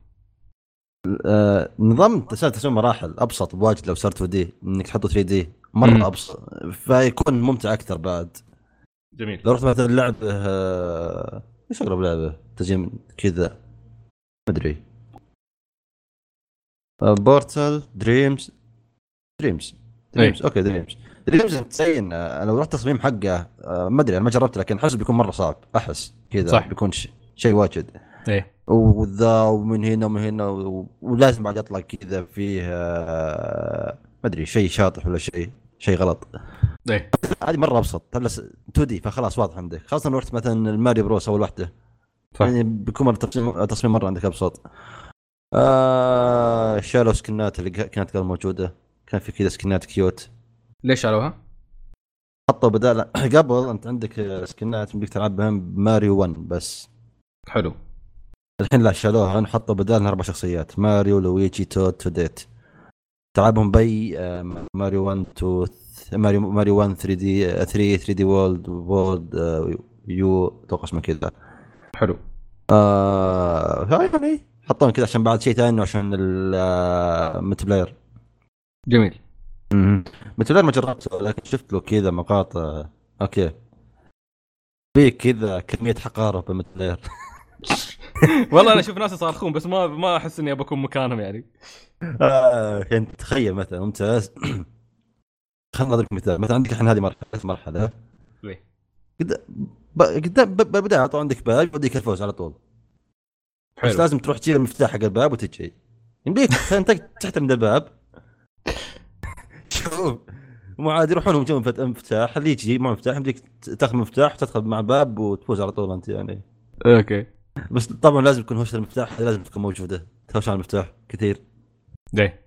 آه نظام تسوي تسوي مراحل أبسط بواجد لو صارت 2D إنك تحطه 3D مرة مم. أبسط فيكون ممتع أكثر بعد. جميل. لو رحت مثلا لعبة آه، إيش أقرب لعبة؟ تجي كذا. ما أدري. آه، Portal Dreams Dreams Dreams okay Dreams Dreams تزين آه، لو رحت تصميم حقه آه، ما أدري أنا ما جربت لكن احس بيكون مرة صعب أحس كذا صح. بيكون شيء واجد. إيه. وذا ومن هنا ومن هنا ولازم بعد يطلع كذا فيه آه، ما أدري شيء شاطح ولا شيء شيء غلط. إيه. هذه مرة أبسط. هلا 2D فخلاص واضح عندك. خاصة لو رحت مثلا الماريو Bros اول واحدة صح. يعني بيكون مرة تصميم تصميم مرة عندك أبسط. آه شالوا سكنات اللي كانت قبل موجودة. كان في كذا سكنات cute. ليش شالوها؟ حطوا بدال قبل انت عندك آه، سكنات يمديك تلعب بهم بماريو 1 بس. حلو. الحين لا شالوها حطوا بدالها أربع شخصيات ماريو لويجي تود توديت تلعبهم بي آه، ماريو 1 2 ماريو ماريو 1 3D 3 3D World World آه، U أتوقع اسمه كذا. حلو. آه هاي يعني. حطون كذا عشان بعد شيء ثاني عشان ال multiplayer. جميل. player ما جربته لكن شفت له كذا مقاطع. okay. في كذا كمية حقاره player والله أنا أشوف ناس يصارخون بس ما ما أحس إني بكون مكانهم يعني. آه يعني تخيل مثلا ممتاز خلنا نضرب مثال. مثلا عندك الحين هذه مرحلة مرحلة. قدام بالبداية طبعا عندك باب يوديك الفوز على طول. بس حلو لازم تروح تجيب المفتاح حق الباب وتجي. يمديك انت تحت من الباب. مو عادي يروحون هم يجون فت- مفتاح. اللي يجي مع مفتاح يمديك تاخذ مفتاح تدخل مع الباب وتفوز على طول أنت يعني. أوكي. بس طبعا لازم يكون هوشة المفتاح لازم تكون موجودة. تهوش على المفتاح كثير. ليه؟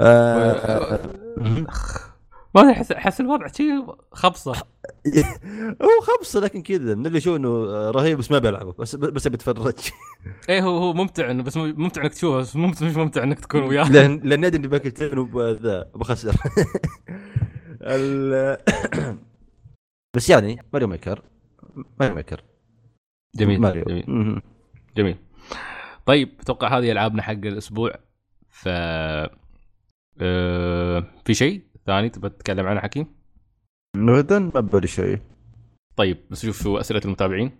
آه ما احس أحس الوضع شيء خبصة. هو خمسه لكن كذا. من اللي يشوف إنه رهيب بس ما بيلعبه بس بس بيتفرج. إيه هو هو ممتع إنه بس ممتع إنك تشوفه بس ممتع مش ممتع إنك تكون وياه. لأن لأن أدري إني باكل تبن وذا بخسر بس يعني ماريو Maker. ماريو Maker. جميل ماريو. جميل. طيب أتوقع هذه ألعابنا حق الأسبوع؟ ف أه... في شيء ثاني تبغى تتكلم عنه حكيم؟ ابدا ما ببالي شيء. طيب بس شوف شو أسئلة المتابعين.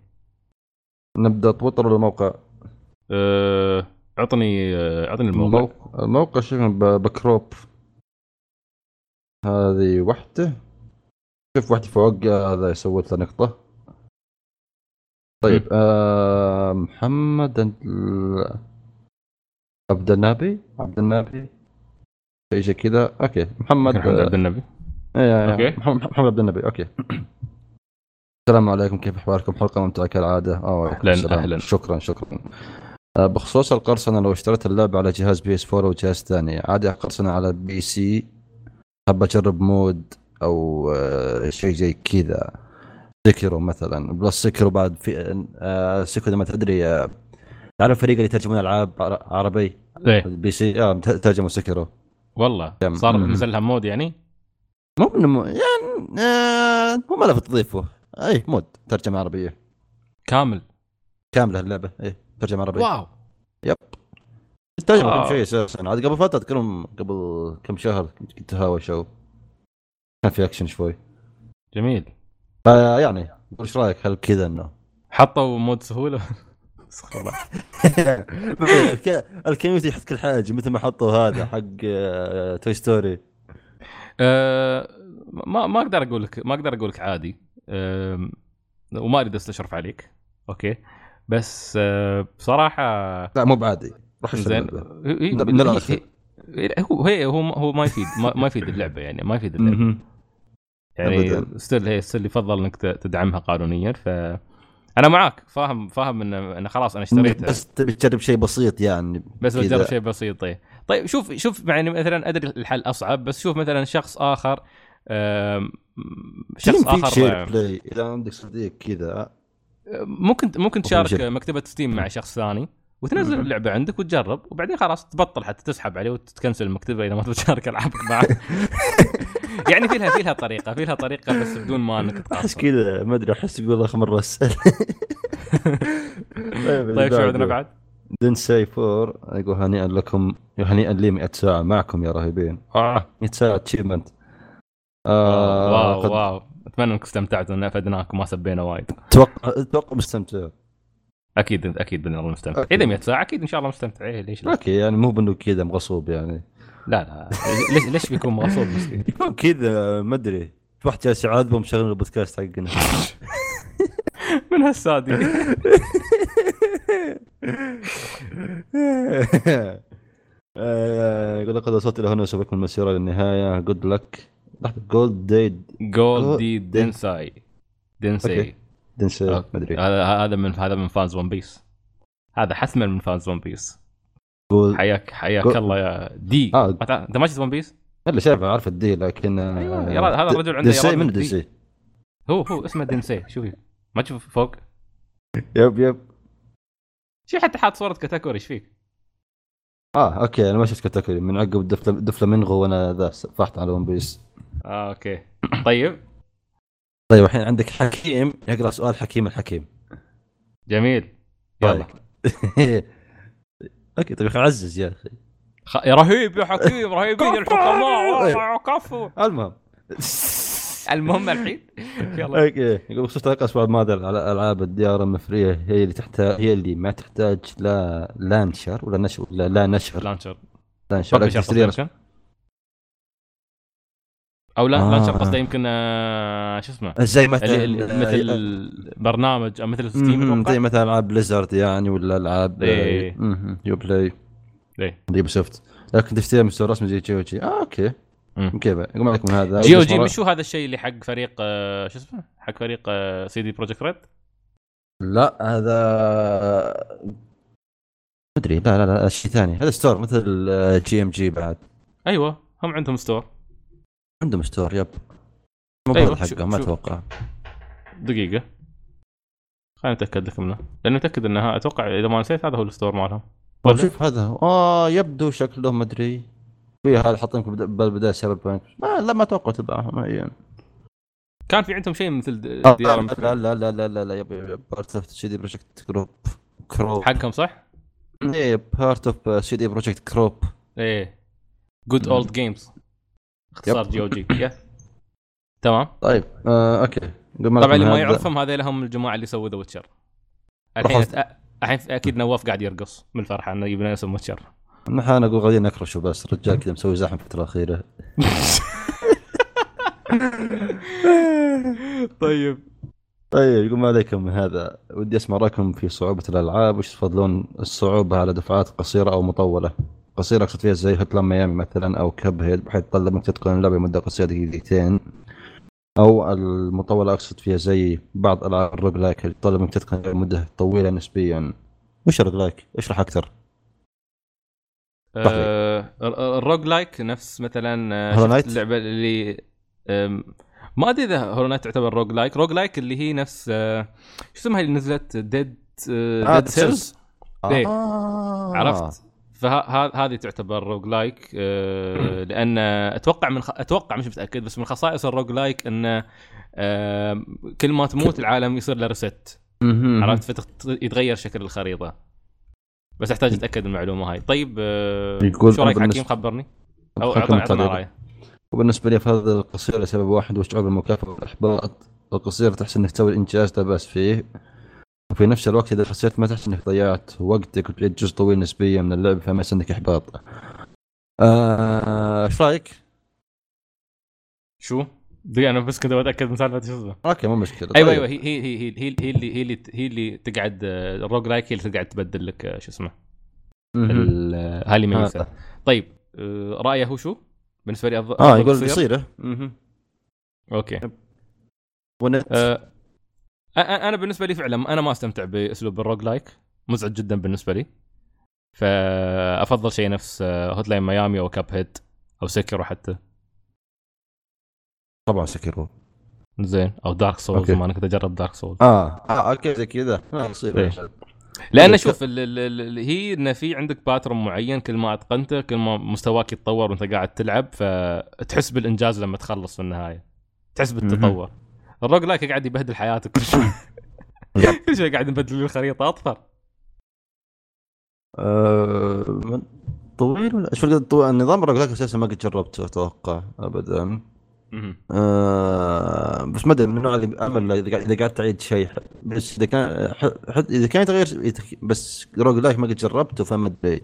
نبدأ تويتر ولا الموقع؟ أه... أعطني أعطني الموقع. الموقع, الموقع شوف بكروب. هذه وحدة. شوف واحدة فوق هذا سويت له نقطة. طيب آه محمد عبد النبي؟ عبد النبي؟ شيء زي كذا. okay محمد عبد النبي. إيه. okay. محمد عبد النبي okay السلام عليكم كيف أحوالكم حلقة ممتعة كالعادة آه السلام. أهلاً. شكرا شكرا آه، بخصوص القرصنة لو اشتريت اللعبة على جهاز PS4 أو جهاز ثاني عادي أقرصنها على PC حاب أجرب mod أو آه، شيء زي كذا Sekiro مثلا بلس Sekiro بعد في آه، Sekiro ما تدري تعرف الفريق اللي يترجمون ألعاب عر- عربي إيه ال PC آه ترجموا Sekiro والله. صار. نزل لها mod يعني مو مو- يعني آه مو ملف تضيفه أي mod ترجمة عربية. كامل. كاملة اللعبة اي ترجمة عربية. wow. ترجمه آه. كم شيء أساسا عاد قبل فترة اذكرهم قبل كم شهر كنت هاوى شو. كان في اكشن شوي. جميل. فيعني إيش رأيك؟ هل كذا إنه؟ حطوا mod سهولة؟ ال community يحط كل حاجة مثل ما حطوا هذا حق آه، Toy Story أه ما ما أقدر أقول لك ما أقدر أقول لك عادي. أه وما أريد أستشرف عليك. أوكي. بس أه بصراحة لا مو بعادي. روح زين. من هو هي هو هو ما يفيد ما, يفيد اللعبة يعني ما يفيد اللعبة. يعني. still هي still يفضل إنك تدعمها قانونيا. ف أنا معاك. فاهم فاهم ان إن خلاص أنا اشتريتها. بس تبي تجرب شيء بسيط يعني. بس. بجرب شيء بسيط طيب طيب شوف شوف يعني مثلا أدري الحل أصعب بس شوف مثلا شخص آخر شخص آخر share play. إذا عندك صديق كذا ممكن ممكن تشارك. مكتبة Steam مع شخص ثاني وتنزل. اللعبة عندك وتجرب وبعدين خلاص تبطل حتى تسحب عليه وتتكنسل المكتبة إذا ما تبي تشارك ألعابك معه. يعني في لها في لها طريقة في لها طريقة بس بدون ما إنك أحس تقصر كذا ما أدري أحس يقول آخر مرة أسأل. طيب شو عندنا بعد؟ دنسي 4 يقول هنيئا لكم هنيئا لي 100 ساعة معكم يا رهيبين. آه. 100 ساعة achievement آه wow قد- wow. أتمنى إنكم استمتعتوا ان أفدناكم ما سبينا وايد. أتوقع أتوقع مستمتع. أكيد أكيد باذن الله مستمتع. اذا 100 ساعة أكيد إن شاء الله مستمتع. إيه ليش لا؟ okay يعني مو بإنه كذا مغصوب يعني. لا لا. ليش ليش بيكون مغصوب مسكين؟ كذا ما أدري. واحد جالس يعذبهم مشغل البودكاست حقنا. من هالسادي آه، يقول لقد وصلت إلى هنا وسبقكم المسيرة للنهاية. good luck لحظة. جولد ديد جولد دي دينساي دينساي. دنسي ما أدري. هذا هذا من هذا من fans One Piece هذا حتما من fans One Piece حياك حياك الله يا دي آه. انت ما شفت One Piece؟ الا شايف اعرف الدي لكن يا رجل، هذا الرجل عنده يراد من الدي. دنسي هو هو اسمه دينسي شوفي. ما تشوف فوق؟ yep yep. شو حتى حاط صورة كاتاكوري إيش فيك؟ آه okay أنا ما شفت كاتاكوري. من عقب منغو وأنا ذا فحت على One Piece آه okay. طيب. طيب الحين عندك حكيم. يقرأ سؤال حكيم الحكيم. جميل. طيب. يلا. okay طيب عزز يا أخي. خ... رهيب يا حكيم رهيبين. الحكماء كفو. المهم. المهم الحين. يلا. okay. يقول بخصوص الأسبوع الماضي على العاب ال DRM free هي اللي تحتاج هي اللي ما تحتاج لا launcher ولا launcher ولا launcher. launcher. launcher قصده تشتري يمكن أو لا آه. launcher قصده يمكن آه، شو اسمه؟ زي مثلا اللي- اللي- مثل برنامج أو مثل Steam زي مثلا ألعاب Blizzard يعني ولا ألعاب إيه. Uplay. Ubisoft لكن تشتري من store رسمي زي آه okay. كيف؟ يقوم عليكم هذا؟ جي أو بس جي مش هو هذا الشيء اللي حق فريق آه، شو اسمه؟ حق فريق آه، CD Projekt Red؟ لا هذا ما أدري لا لا لا شيء ثاني. هذا store مثل آه، GMG بعد. أيوه هم عندهم store. عندهم store yep. مو أيوة، حقه ما أتوقع. دقيقة. خليني اتاكد لك منه لأنه متأكد إنها أتوقع إذا ما نسيت هذا هو ال store مالهم. طيب؟ شوف هذا هو. آه يبدو شكله ما أدري. في هذا حاطين بالبداية Cyberpunk ما لا ما أتوقع تبعهم كان في عندهم شيء مثل آه، DRM لا لا لا لا لا لا yep part of CD Projekt Group group حقهم صح؟ إيه part of CD Projekt Group إيه Good Old Games اختصار. GOG تمام. طيب آه okay. طبعا اللي ما يعرفهم هذا لهم الجماعة اللي سووا The Witcher الحين الحين أكيد نواف قاعد يرقص من الفرحة إنه يبنا اسم Witcher نحن أقول غاديين نكرشه بس الرجال كذا مسوي زحمة الفترة الأخيرة. طيب. طيب يقول ما عليكم من هذا؟ ودي أسمع رأيكم في صعوبة الألعاب وش تفضلون الصعوبة على دفعات قصيرة أو مطولة؟ قصيرة أقصد فيها زي Hotline Miami مثلا أو Cuphead بحيث تطلب منك تتقن اللعبة مده قصيرة دقيقتين. أو المطولة أقصد فيها زي بعض ألعاب ال roguelike اللي تطلب منك تتقن اللعبة مده طويلة نسبيا. وش ال roguelike؟ اشرح أكثر. آه، ال roguelike نفس مثلا آه، Hollow شفت Knight؟ اللعبة اللي ما أدري إذا Hollow Knight تعتبر roguelike. roguelike اللي هي نفس آه، شو اسمها اللي نزلت؟ Dead Dead Cells. عرفت؟ فهذه تعتبر roguelike آه، لأن أتوقع من خ... أتوقع مش متأكد بس من خصائص ال roguelike انه آه، كل ما تموت العالم يصير له reset. عرفت؟ فيتغير شكل الخريطة. بس أحتاج أتأكد المعلومة هاي طيب آه، يقول شو رأيك حكيم خبرني أو اعطنا اعطنا. رايه وبالنسبة لي فهذا القصير لسبب واحد وشعور بالمكافاه والإحباط القصير تحس إنك تسوي الإنجاز لا بأس فيه وفي نفس الوقت إذا خسرت ما تحس إنك ضيعت وقتك وتعيد جزء طويل نسبيا من اللعب فما يحس انك إحباط آه، إيش رأيك؟ شو؟ دقيقة أنا بس كنت بتاكد من سالفه شو اسمه okay مو مشكلة أيوه طيب. أيوه هي هي هي هي هي اللي هي اللي هي اللي تقعد آه، ال roguelike هي اللي تقعد تبدل لك آه، شو اسمه. ال- آه، هاي اللي ميزه. طيب رأيه هو شو؟ بالنسبة لي افضل آه يقول قصير؟ قصيره. okay وأنت آه، أنا بالنسبة لي فعلا أنا ما أستمتع بأسلوب ال roguelike مزعج جدا بالنسبة لي فأفضل شيء نفس Hotline Miami أو Cuphead أو Sekiro حتى طبعا Sekiro زين. أو Dark Souls okay. ما أنا كنت اجرب Dark Souls آه. آه okay زي كذا. آه قصيره إيه. لأن شوف ال- ال- ال- ال- هي انه في عندك pattern معين كل ما أتقنته كل ما مستواك يتطور وأنت قاعد تلعب فتحس بالإنجاز لما تخلص في النهاية. تحس بالتطور. ال roguelike قاعد يبهدل حياتك كل شوي. كل شوي قاعد نبدل الخريطة اطفر آه، من- طويل ولا طويل النظام ال roguelike أساسا ما قد جربته أتوقع ابدا. آه بس ما أدري من النوع اللي امل إذا قاعد تعيد شيء. بس إذا كان إذا كان يتغير يت- بس roguelike ما قد جربته فما أدري.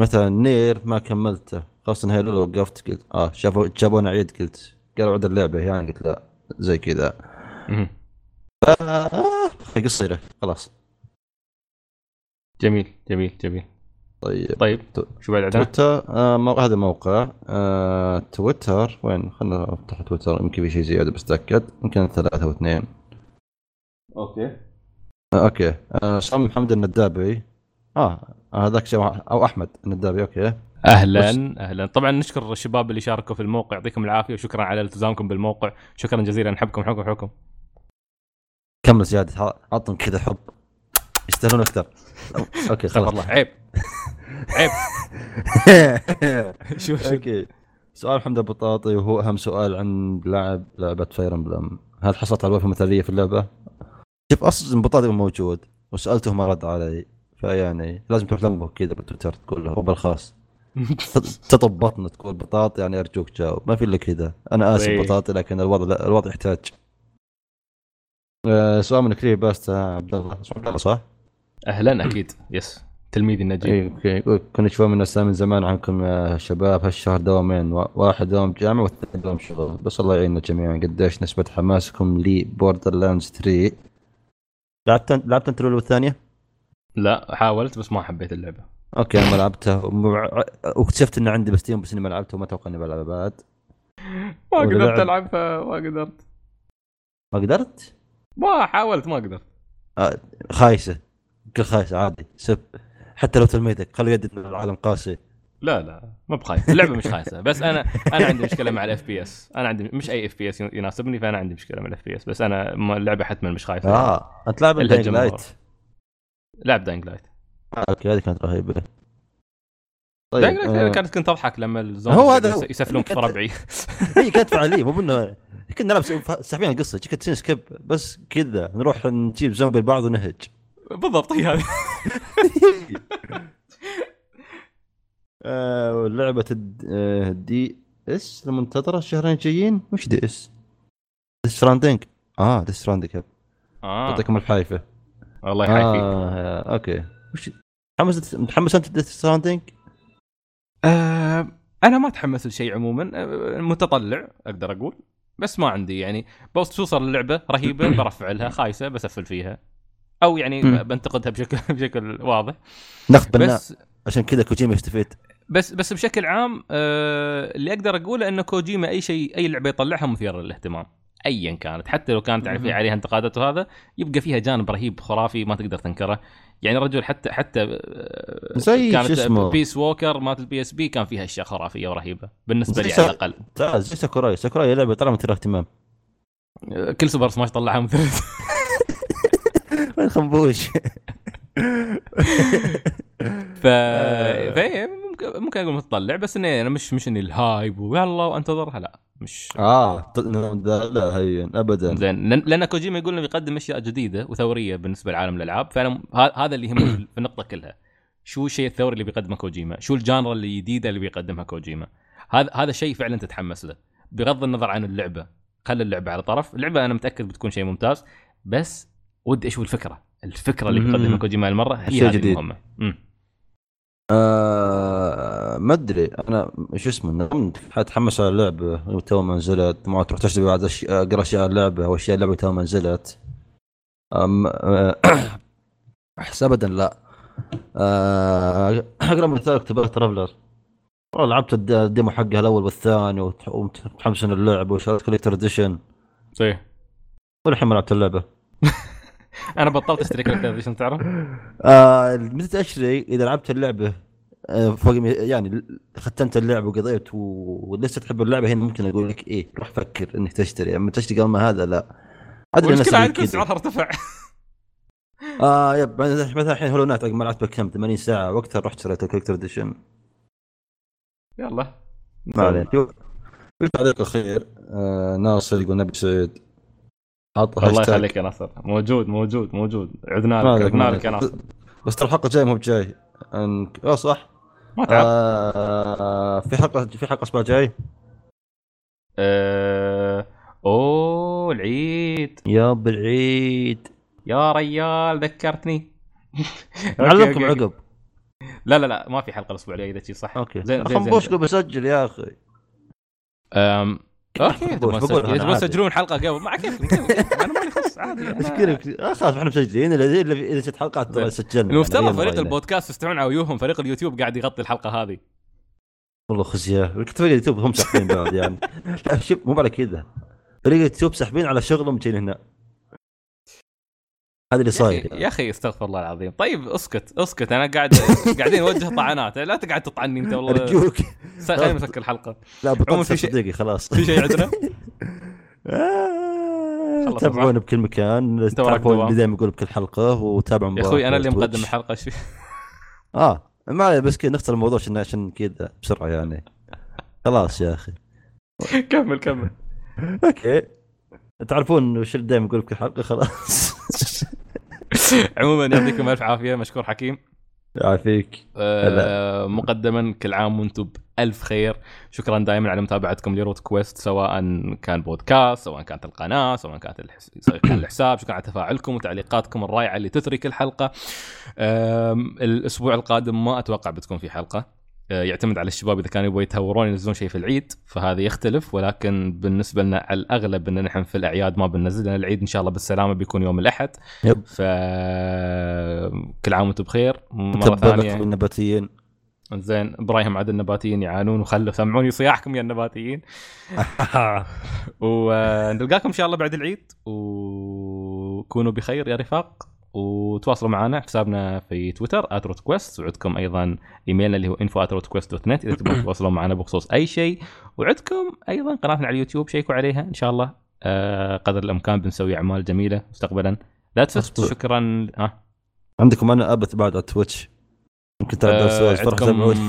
مثلا NieR ما كملته. خاصة هاي لولو وقفت قلت آه شافوا جابونا عيد قلت قالوا عد اللعبة. يعني قلت لا زي كذا. مهم. آه قصيرة خلاص. جميل جميل جميل. طيب. طيب شو بعد عندنا؟ تويتر آه مو- هذا موقع. آه تويتر وين؟ خلنا أفتح تويتر يمكن في شيء زيادة بس اتاكد يمكن ثلاثة واثنين. okay. آه okay. آه صم محمد الندابي. آه هذاك شيء أو أحمد الندابي okay. أهلا أهلا. طبعا نشكر الشباب اللي شاركوا في الموقع يعطيكم العافية وشكرا على التزامكم بالموقع. شكرا جزيلا نحبكم نحبكم نحبكم كمل زيادة عطهم كذا حب. يستاهلون أكثر. okay خلاص. الله عيب. عيب. شوف شوف okay. سؤال حمد البطاطي وهو أهم سؤال عن لاعب لعبة Fire Emblem هل حصلت على الوظيفه المثالية في اللعبة؟ شوف أصلا البطاطي موجود وسألته ما رد علي. فيعني لازم تروح لمه كذا بالتويتر تقول له هو بالخاص. تطب بطنه تقول بطاطي يعني أرجوك جاوب. ما في إلا كذا. أنا آسف طيب. بطاطي لكن الوضع الوضع يحتاج. آه، سؤال من كريم باستا عبد الله. صح؟ أهلا أكيد. yes تلميذي النجيب. اي كنا شوي من من زمان عنكم يا شباب. هالشهر دوامين. وا- واحد دوام جامعة والثاني دوام شغل. بس الله يعيننا جميعا. قديش نسبة حماسكم لي Borderlands 3 لعبت لعبت انت الاولى والثانية؟ لا حاولت بس ما حبيت اللعبة. okay أنا ما لعبتها. ومع- واكتشفت ان عندي ب Steam بس إني ما لعبتها وما أتوقع إني بلعبها بعد. ما قدرت لعب. ألعبها. ما قدرت. ما قدرت؟ ما حاولت ما قدرت. آه خايسة. كل خايسة عادي. سب. حتى لو تلميذك خلوا يد إن العالم قاسي. لا لا ما بخايس اللعبة مش خايسة. بس أنا أنا عندي مشكلة مع ال FPS أنا عندي مش أي FPS يناسبني فأنا عندي مشكلة مع ال FPS بس أنا اللعبة حتما مش خايسة. آه أنت لاعب Dying Light لعب Dying Light آه، okay هذه كانت رهيبة. طيب Dying Light آه، كانت كنت أضحك لما الزومبي هو هذا. يسفلون في ربعي. هي كانت فعالية مو بانه كنا نلعب ساحبين القصة كنت skip. بس كذا نروح نجيب زومبي البعض ونهج. بالضبط هي هذه. آه لعبة الد- آه، DS المنتظره الشهرين الجايين؟ وش DS؟ Stranding آه Death Stranding آه. يعطيكم العافية. الله يحييك. آه okay. وش متحمس متحمس أنت Death Stranding؟ آه أنا ما تحمست لشيء عموما. آه، متطلع أقدر أقول. بس ما عندي يعني. بوصل توصل اللعبة رهيبة برفع لها خايسة بسفل فيها. أو يعني مم. بنتقدها بشكل بشكل واضح. نقد بناء. بس عشان كذا كوجيما يستفيد بس بس بشكل عام آه اللي أقدر أقوله انه كوجيما أي شيء أي لعبة يطلعها مثيرة للاهتمام ايا كانت. حتى لو كانت في مهم. عليها انتقادات وهذا يبقى فيها جانب رهيب خرافي ما تقدر تنكره. يعني الرجل حتى حتى آه، زي كانت اسمه. Peace Walker مالت ال PSP كان فيها أشياء خرافية ورهيبة بالنسبة لي على الأقل. زي ساكوراي. ساكوراي لعبة طلع مثير اهتمام آه، كل Super Smash طلعها وين خنبوش ف فهي ممكن ممكن أقول متطلع بس إني أنا مش مش إني ال hype ويلا وأنتظرها لا مش آه لا لا هين ابدا. زين لأن كوجيما يقول إنه بيقدم أشياء جديدة وثورية بالنسبة لعالم الألعاب فأنا هذا اللي يهمني في النقطة كلها. شو الشيء الثوري اللي بيقدمه كوجيما؟ شو الجانرا الجديده اللي بيقدمها كوجيما؟ هذا هذا شيء فعلا تتحمس له. بغض النظر عن اللعبة خلي اللعبة على طرف. اللعبة أنا متأكد بتكون شيء ممتاز بس ودي أشوف الفكرة. الفكرة اللي. بيقدمها كوجيما المرة هي شيء هذه جديد. المهمة. آه ما أدري. أنا شو اسمه نمت. حتحمس على اللعبه تو ما نزلت. ما تروح تشتري بعد أقرأ أشياء اللعبه أو أشياء اللعبة تو ما نزلت. آه، أحس ابدا لا. آه، أقرب مثال Octopath Traveler. والله لعبت الد- ال demo حقها الأول والثاني ومتحمس من اللعبه وشريت collector edition. صحيح. والحين ما لعبت اللعبة. أنا بطلت أشتري collector edition تعرف؟ آه متى اشتري إذا لعبت اللعبة آه فوق يعني ختمت اللعبة وقضيت ولسه تحب اللعبة هنا ممكن أقول لك إيه روح فكر إنك تشتري. أما تشتري قبل ما هذا لا. أدري الناس المشكلة. سعرها ارتفع آه yep مثلا الحين Hollow Knight ما لعبت بكم؟ 80 ساعة وقتها رحت شريت ال collector edition يلا. ما علينا. شوف في تعليق اخير آه ناصر يقول نبي سعيد حاط الله. يخليك يا نصر موجود موجود موجود. عدنا لك عدنا لك يا. ناصر. بس ترى الحلقة الجاية مو بجاي. أنك... آه صح. ما تعرف. آه في حلقة في حلقة أسبوع جاي آه... أوه العيد. يا بالعيد يا ريال ذكرتني. نعلمكم. عقب. لا لا لا ما في حلقة الأسبوع الجاي إذا شي صح. okay. زين زين بسجل يا أخي. okay عادي. تسجلون حلقة قبل. مع كيفكم كيفكم. أنا مالي خص عادي. كذا آه خلاص إحنا مسجلين. إذا جت حلقات ترى سجلنا. المفترض يعني فريق يلا. البودكاست يستمعون على ويوهم فريق اليوتيوب قاعد يغطي الحلقة هذه. والله خزية. كنت فريق اليوتيوب هم ساحبين بعد يعني. لا شوف مو على كذا. فريق اليوتيوب ساحبين على شغلهم جايين هنا. هذا اللي صاير أخي يا أخي استغفر الله العظيم. طيب اسكت اسكت. أنا قاعد قاعدين نوجه طعنات. لا تقعد تطعني أنت والله. أرجوك. خلينا نسكر الحلقة. لا بطلت في شيء- خلاص. في شيء عندنا؟ آه، تابعونا بكل مكان. دوام. اللي دائما يقول بكل حلقة وتابعوا يا أخوي أنا اللي مقدم. الحلقة في آه ما بس كذا نختصر الموضوع عشان عشان كذا بسرعة يعني. خلاص يا أخي. كمل كمل. أوكي. تعرفون وش اللي دائما يقول بكل حلقة؟ خلاص. عموما يعطيكم ألف عافية مشكور حكيم. يعافيك. آه، مقدما كل عام وأنتم بألف خير. شكرا دائما على متابعتكم لروت كويست سواء كان بودكاست سواء كانت القناة سواء كانت الحس... سواء كان الحساب. شكرا على تفاعلكم وتعليقاتكم الرائعة اللي تثري كل حلقة. الأسبوع القادم ما أتوقع بتكون في حلقة. يعتمد على الشباب إذا كانوا يبغوا يتهورون ينزلون شيء في العيد فهذا يختلف. ولكن بالنسبة لنا على الأغلب إن نحن في الأعياد ما بننزل لأن العيد إن شاء الله بالسلامة بيكون يوم الأحد. يب. ف كل عام وأنتم بخير. مرة ثانية. النباتيين. زين إبراهيم عاد النباتيين يعانون. وخلوا سمعوني صياحكم يا النباتيين. ونلقاكم إن شاء الله بعد العيد. وكونوا بخير يا رفاق. وتواصلوا معنا حسابنا في تويتر @روتكويست وعندكم أيضا إيميلنا اللي هو info@rotquest.net إذا تبغون تتواصلون معنا بخصوص أي شيء. وعندكم أيضا قناتنا على اليوتيوب شيكوا عليها إن شاء الله. آه، قدر الإمكان بنسوي أعمال جميلة مستقبلا. لا تفت مظبوط. شكرا. آه. عندكم أنا ابث بعد على Twitch. ممكن تعدل سؤال فرح عندكم سمعوني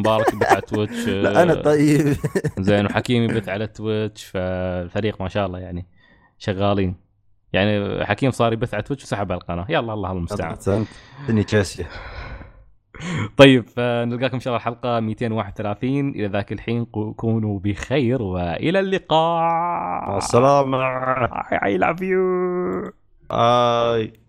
مبارك يبث على Twitch لا أنا طيب. زين وحكيم يبث على Twitch فالفريق ما شاء الله يعني شغالين. يعني حكيم صار يبث على Twitch وسحب على القناة. يلا الله المستعان. إني جاسيه طيب فنلقاكم إن شاء الله الحلقة 231 إلى ذاك الحين كونوا بخير وإلى اللقاء. مع السلامة. I love you. باي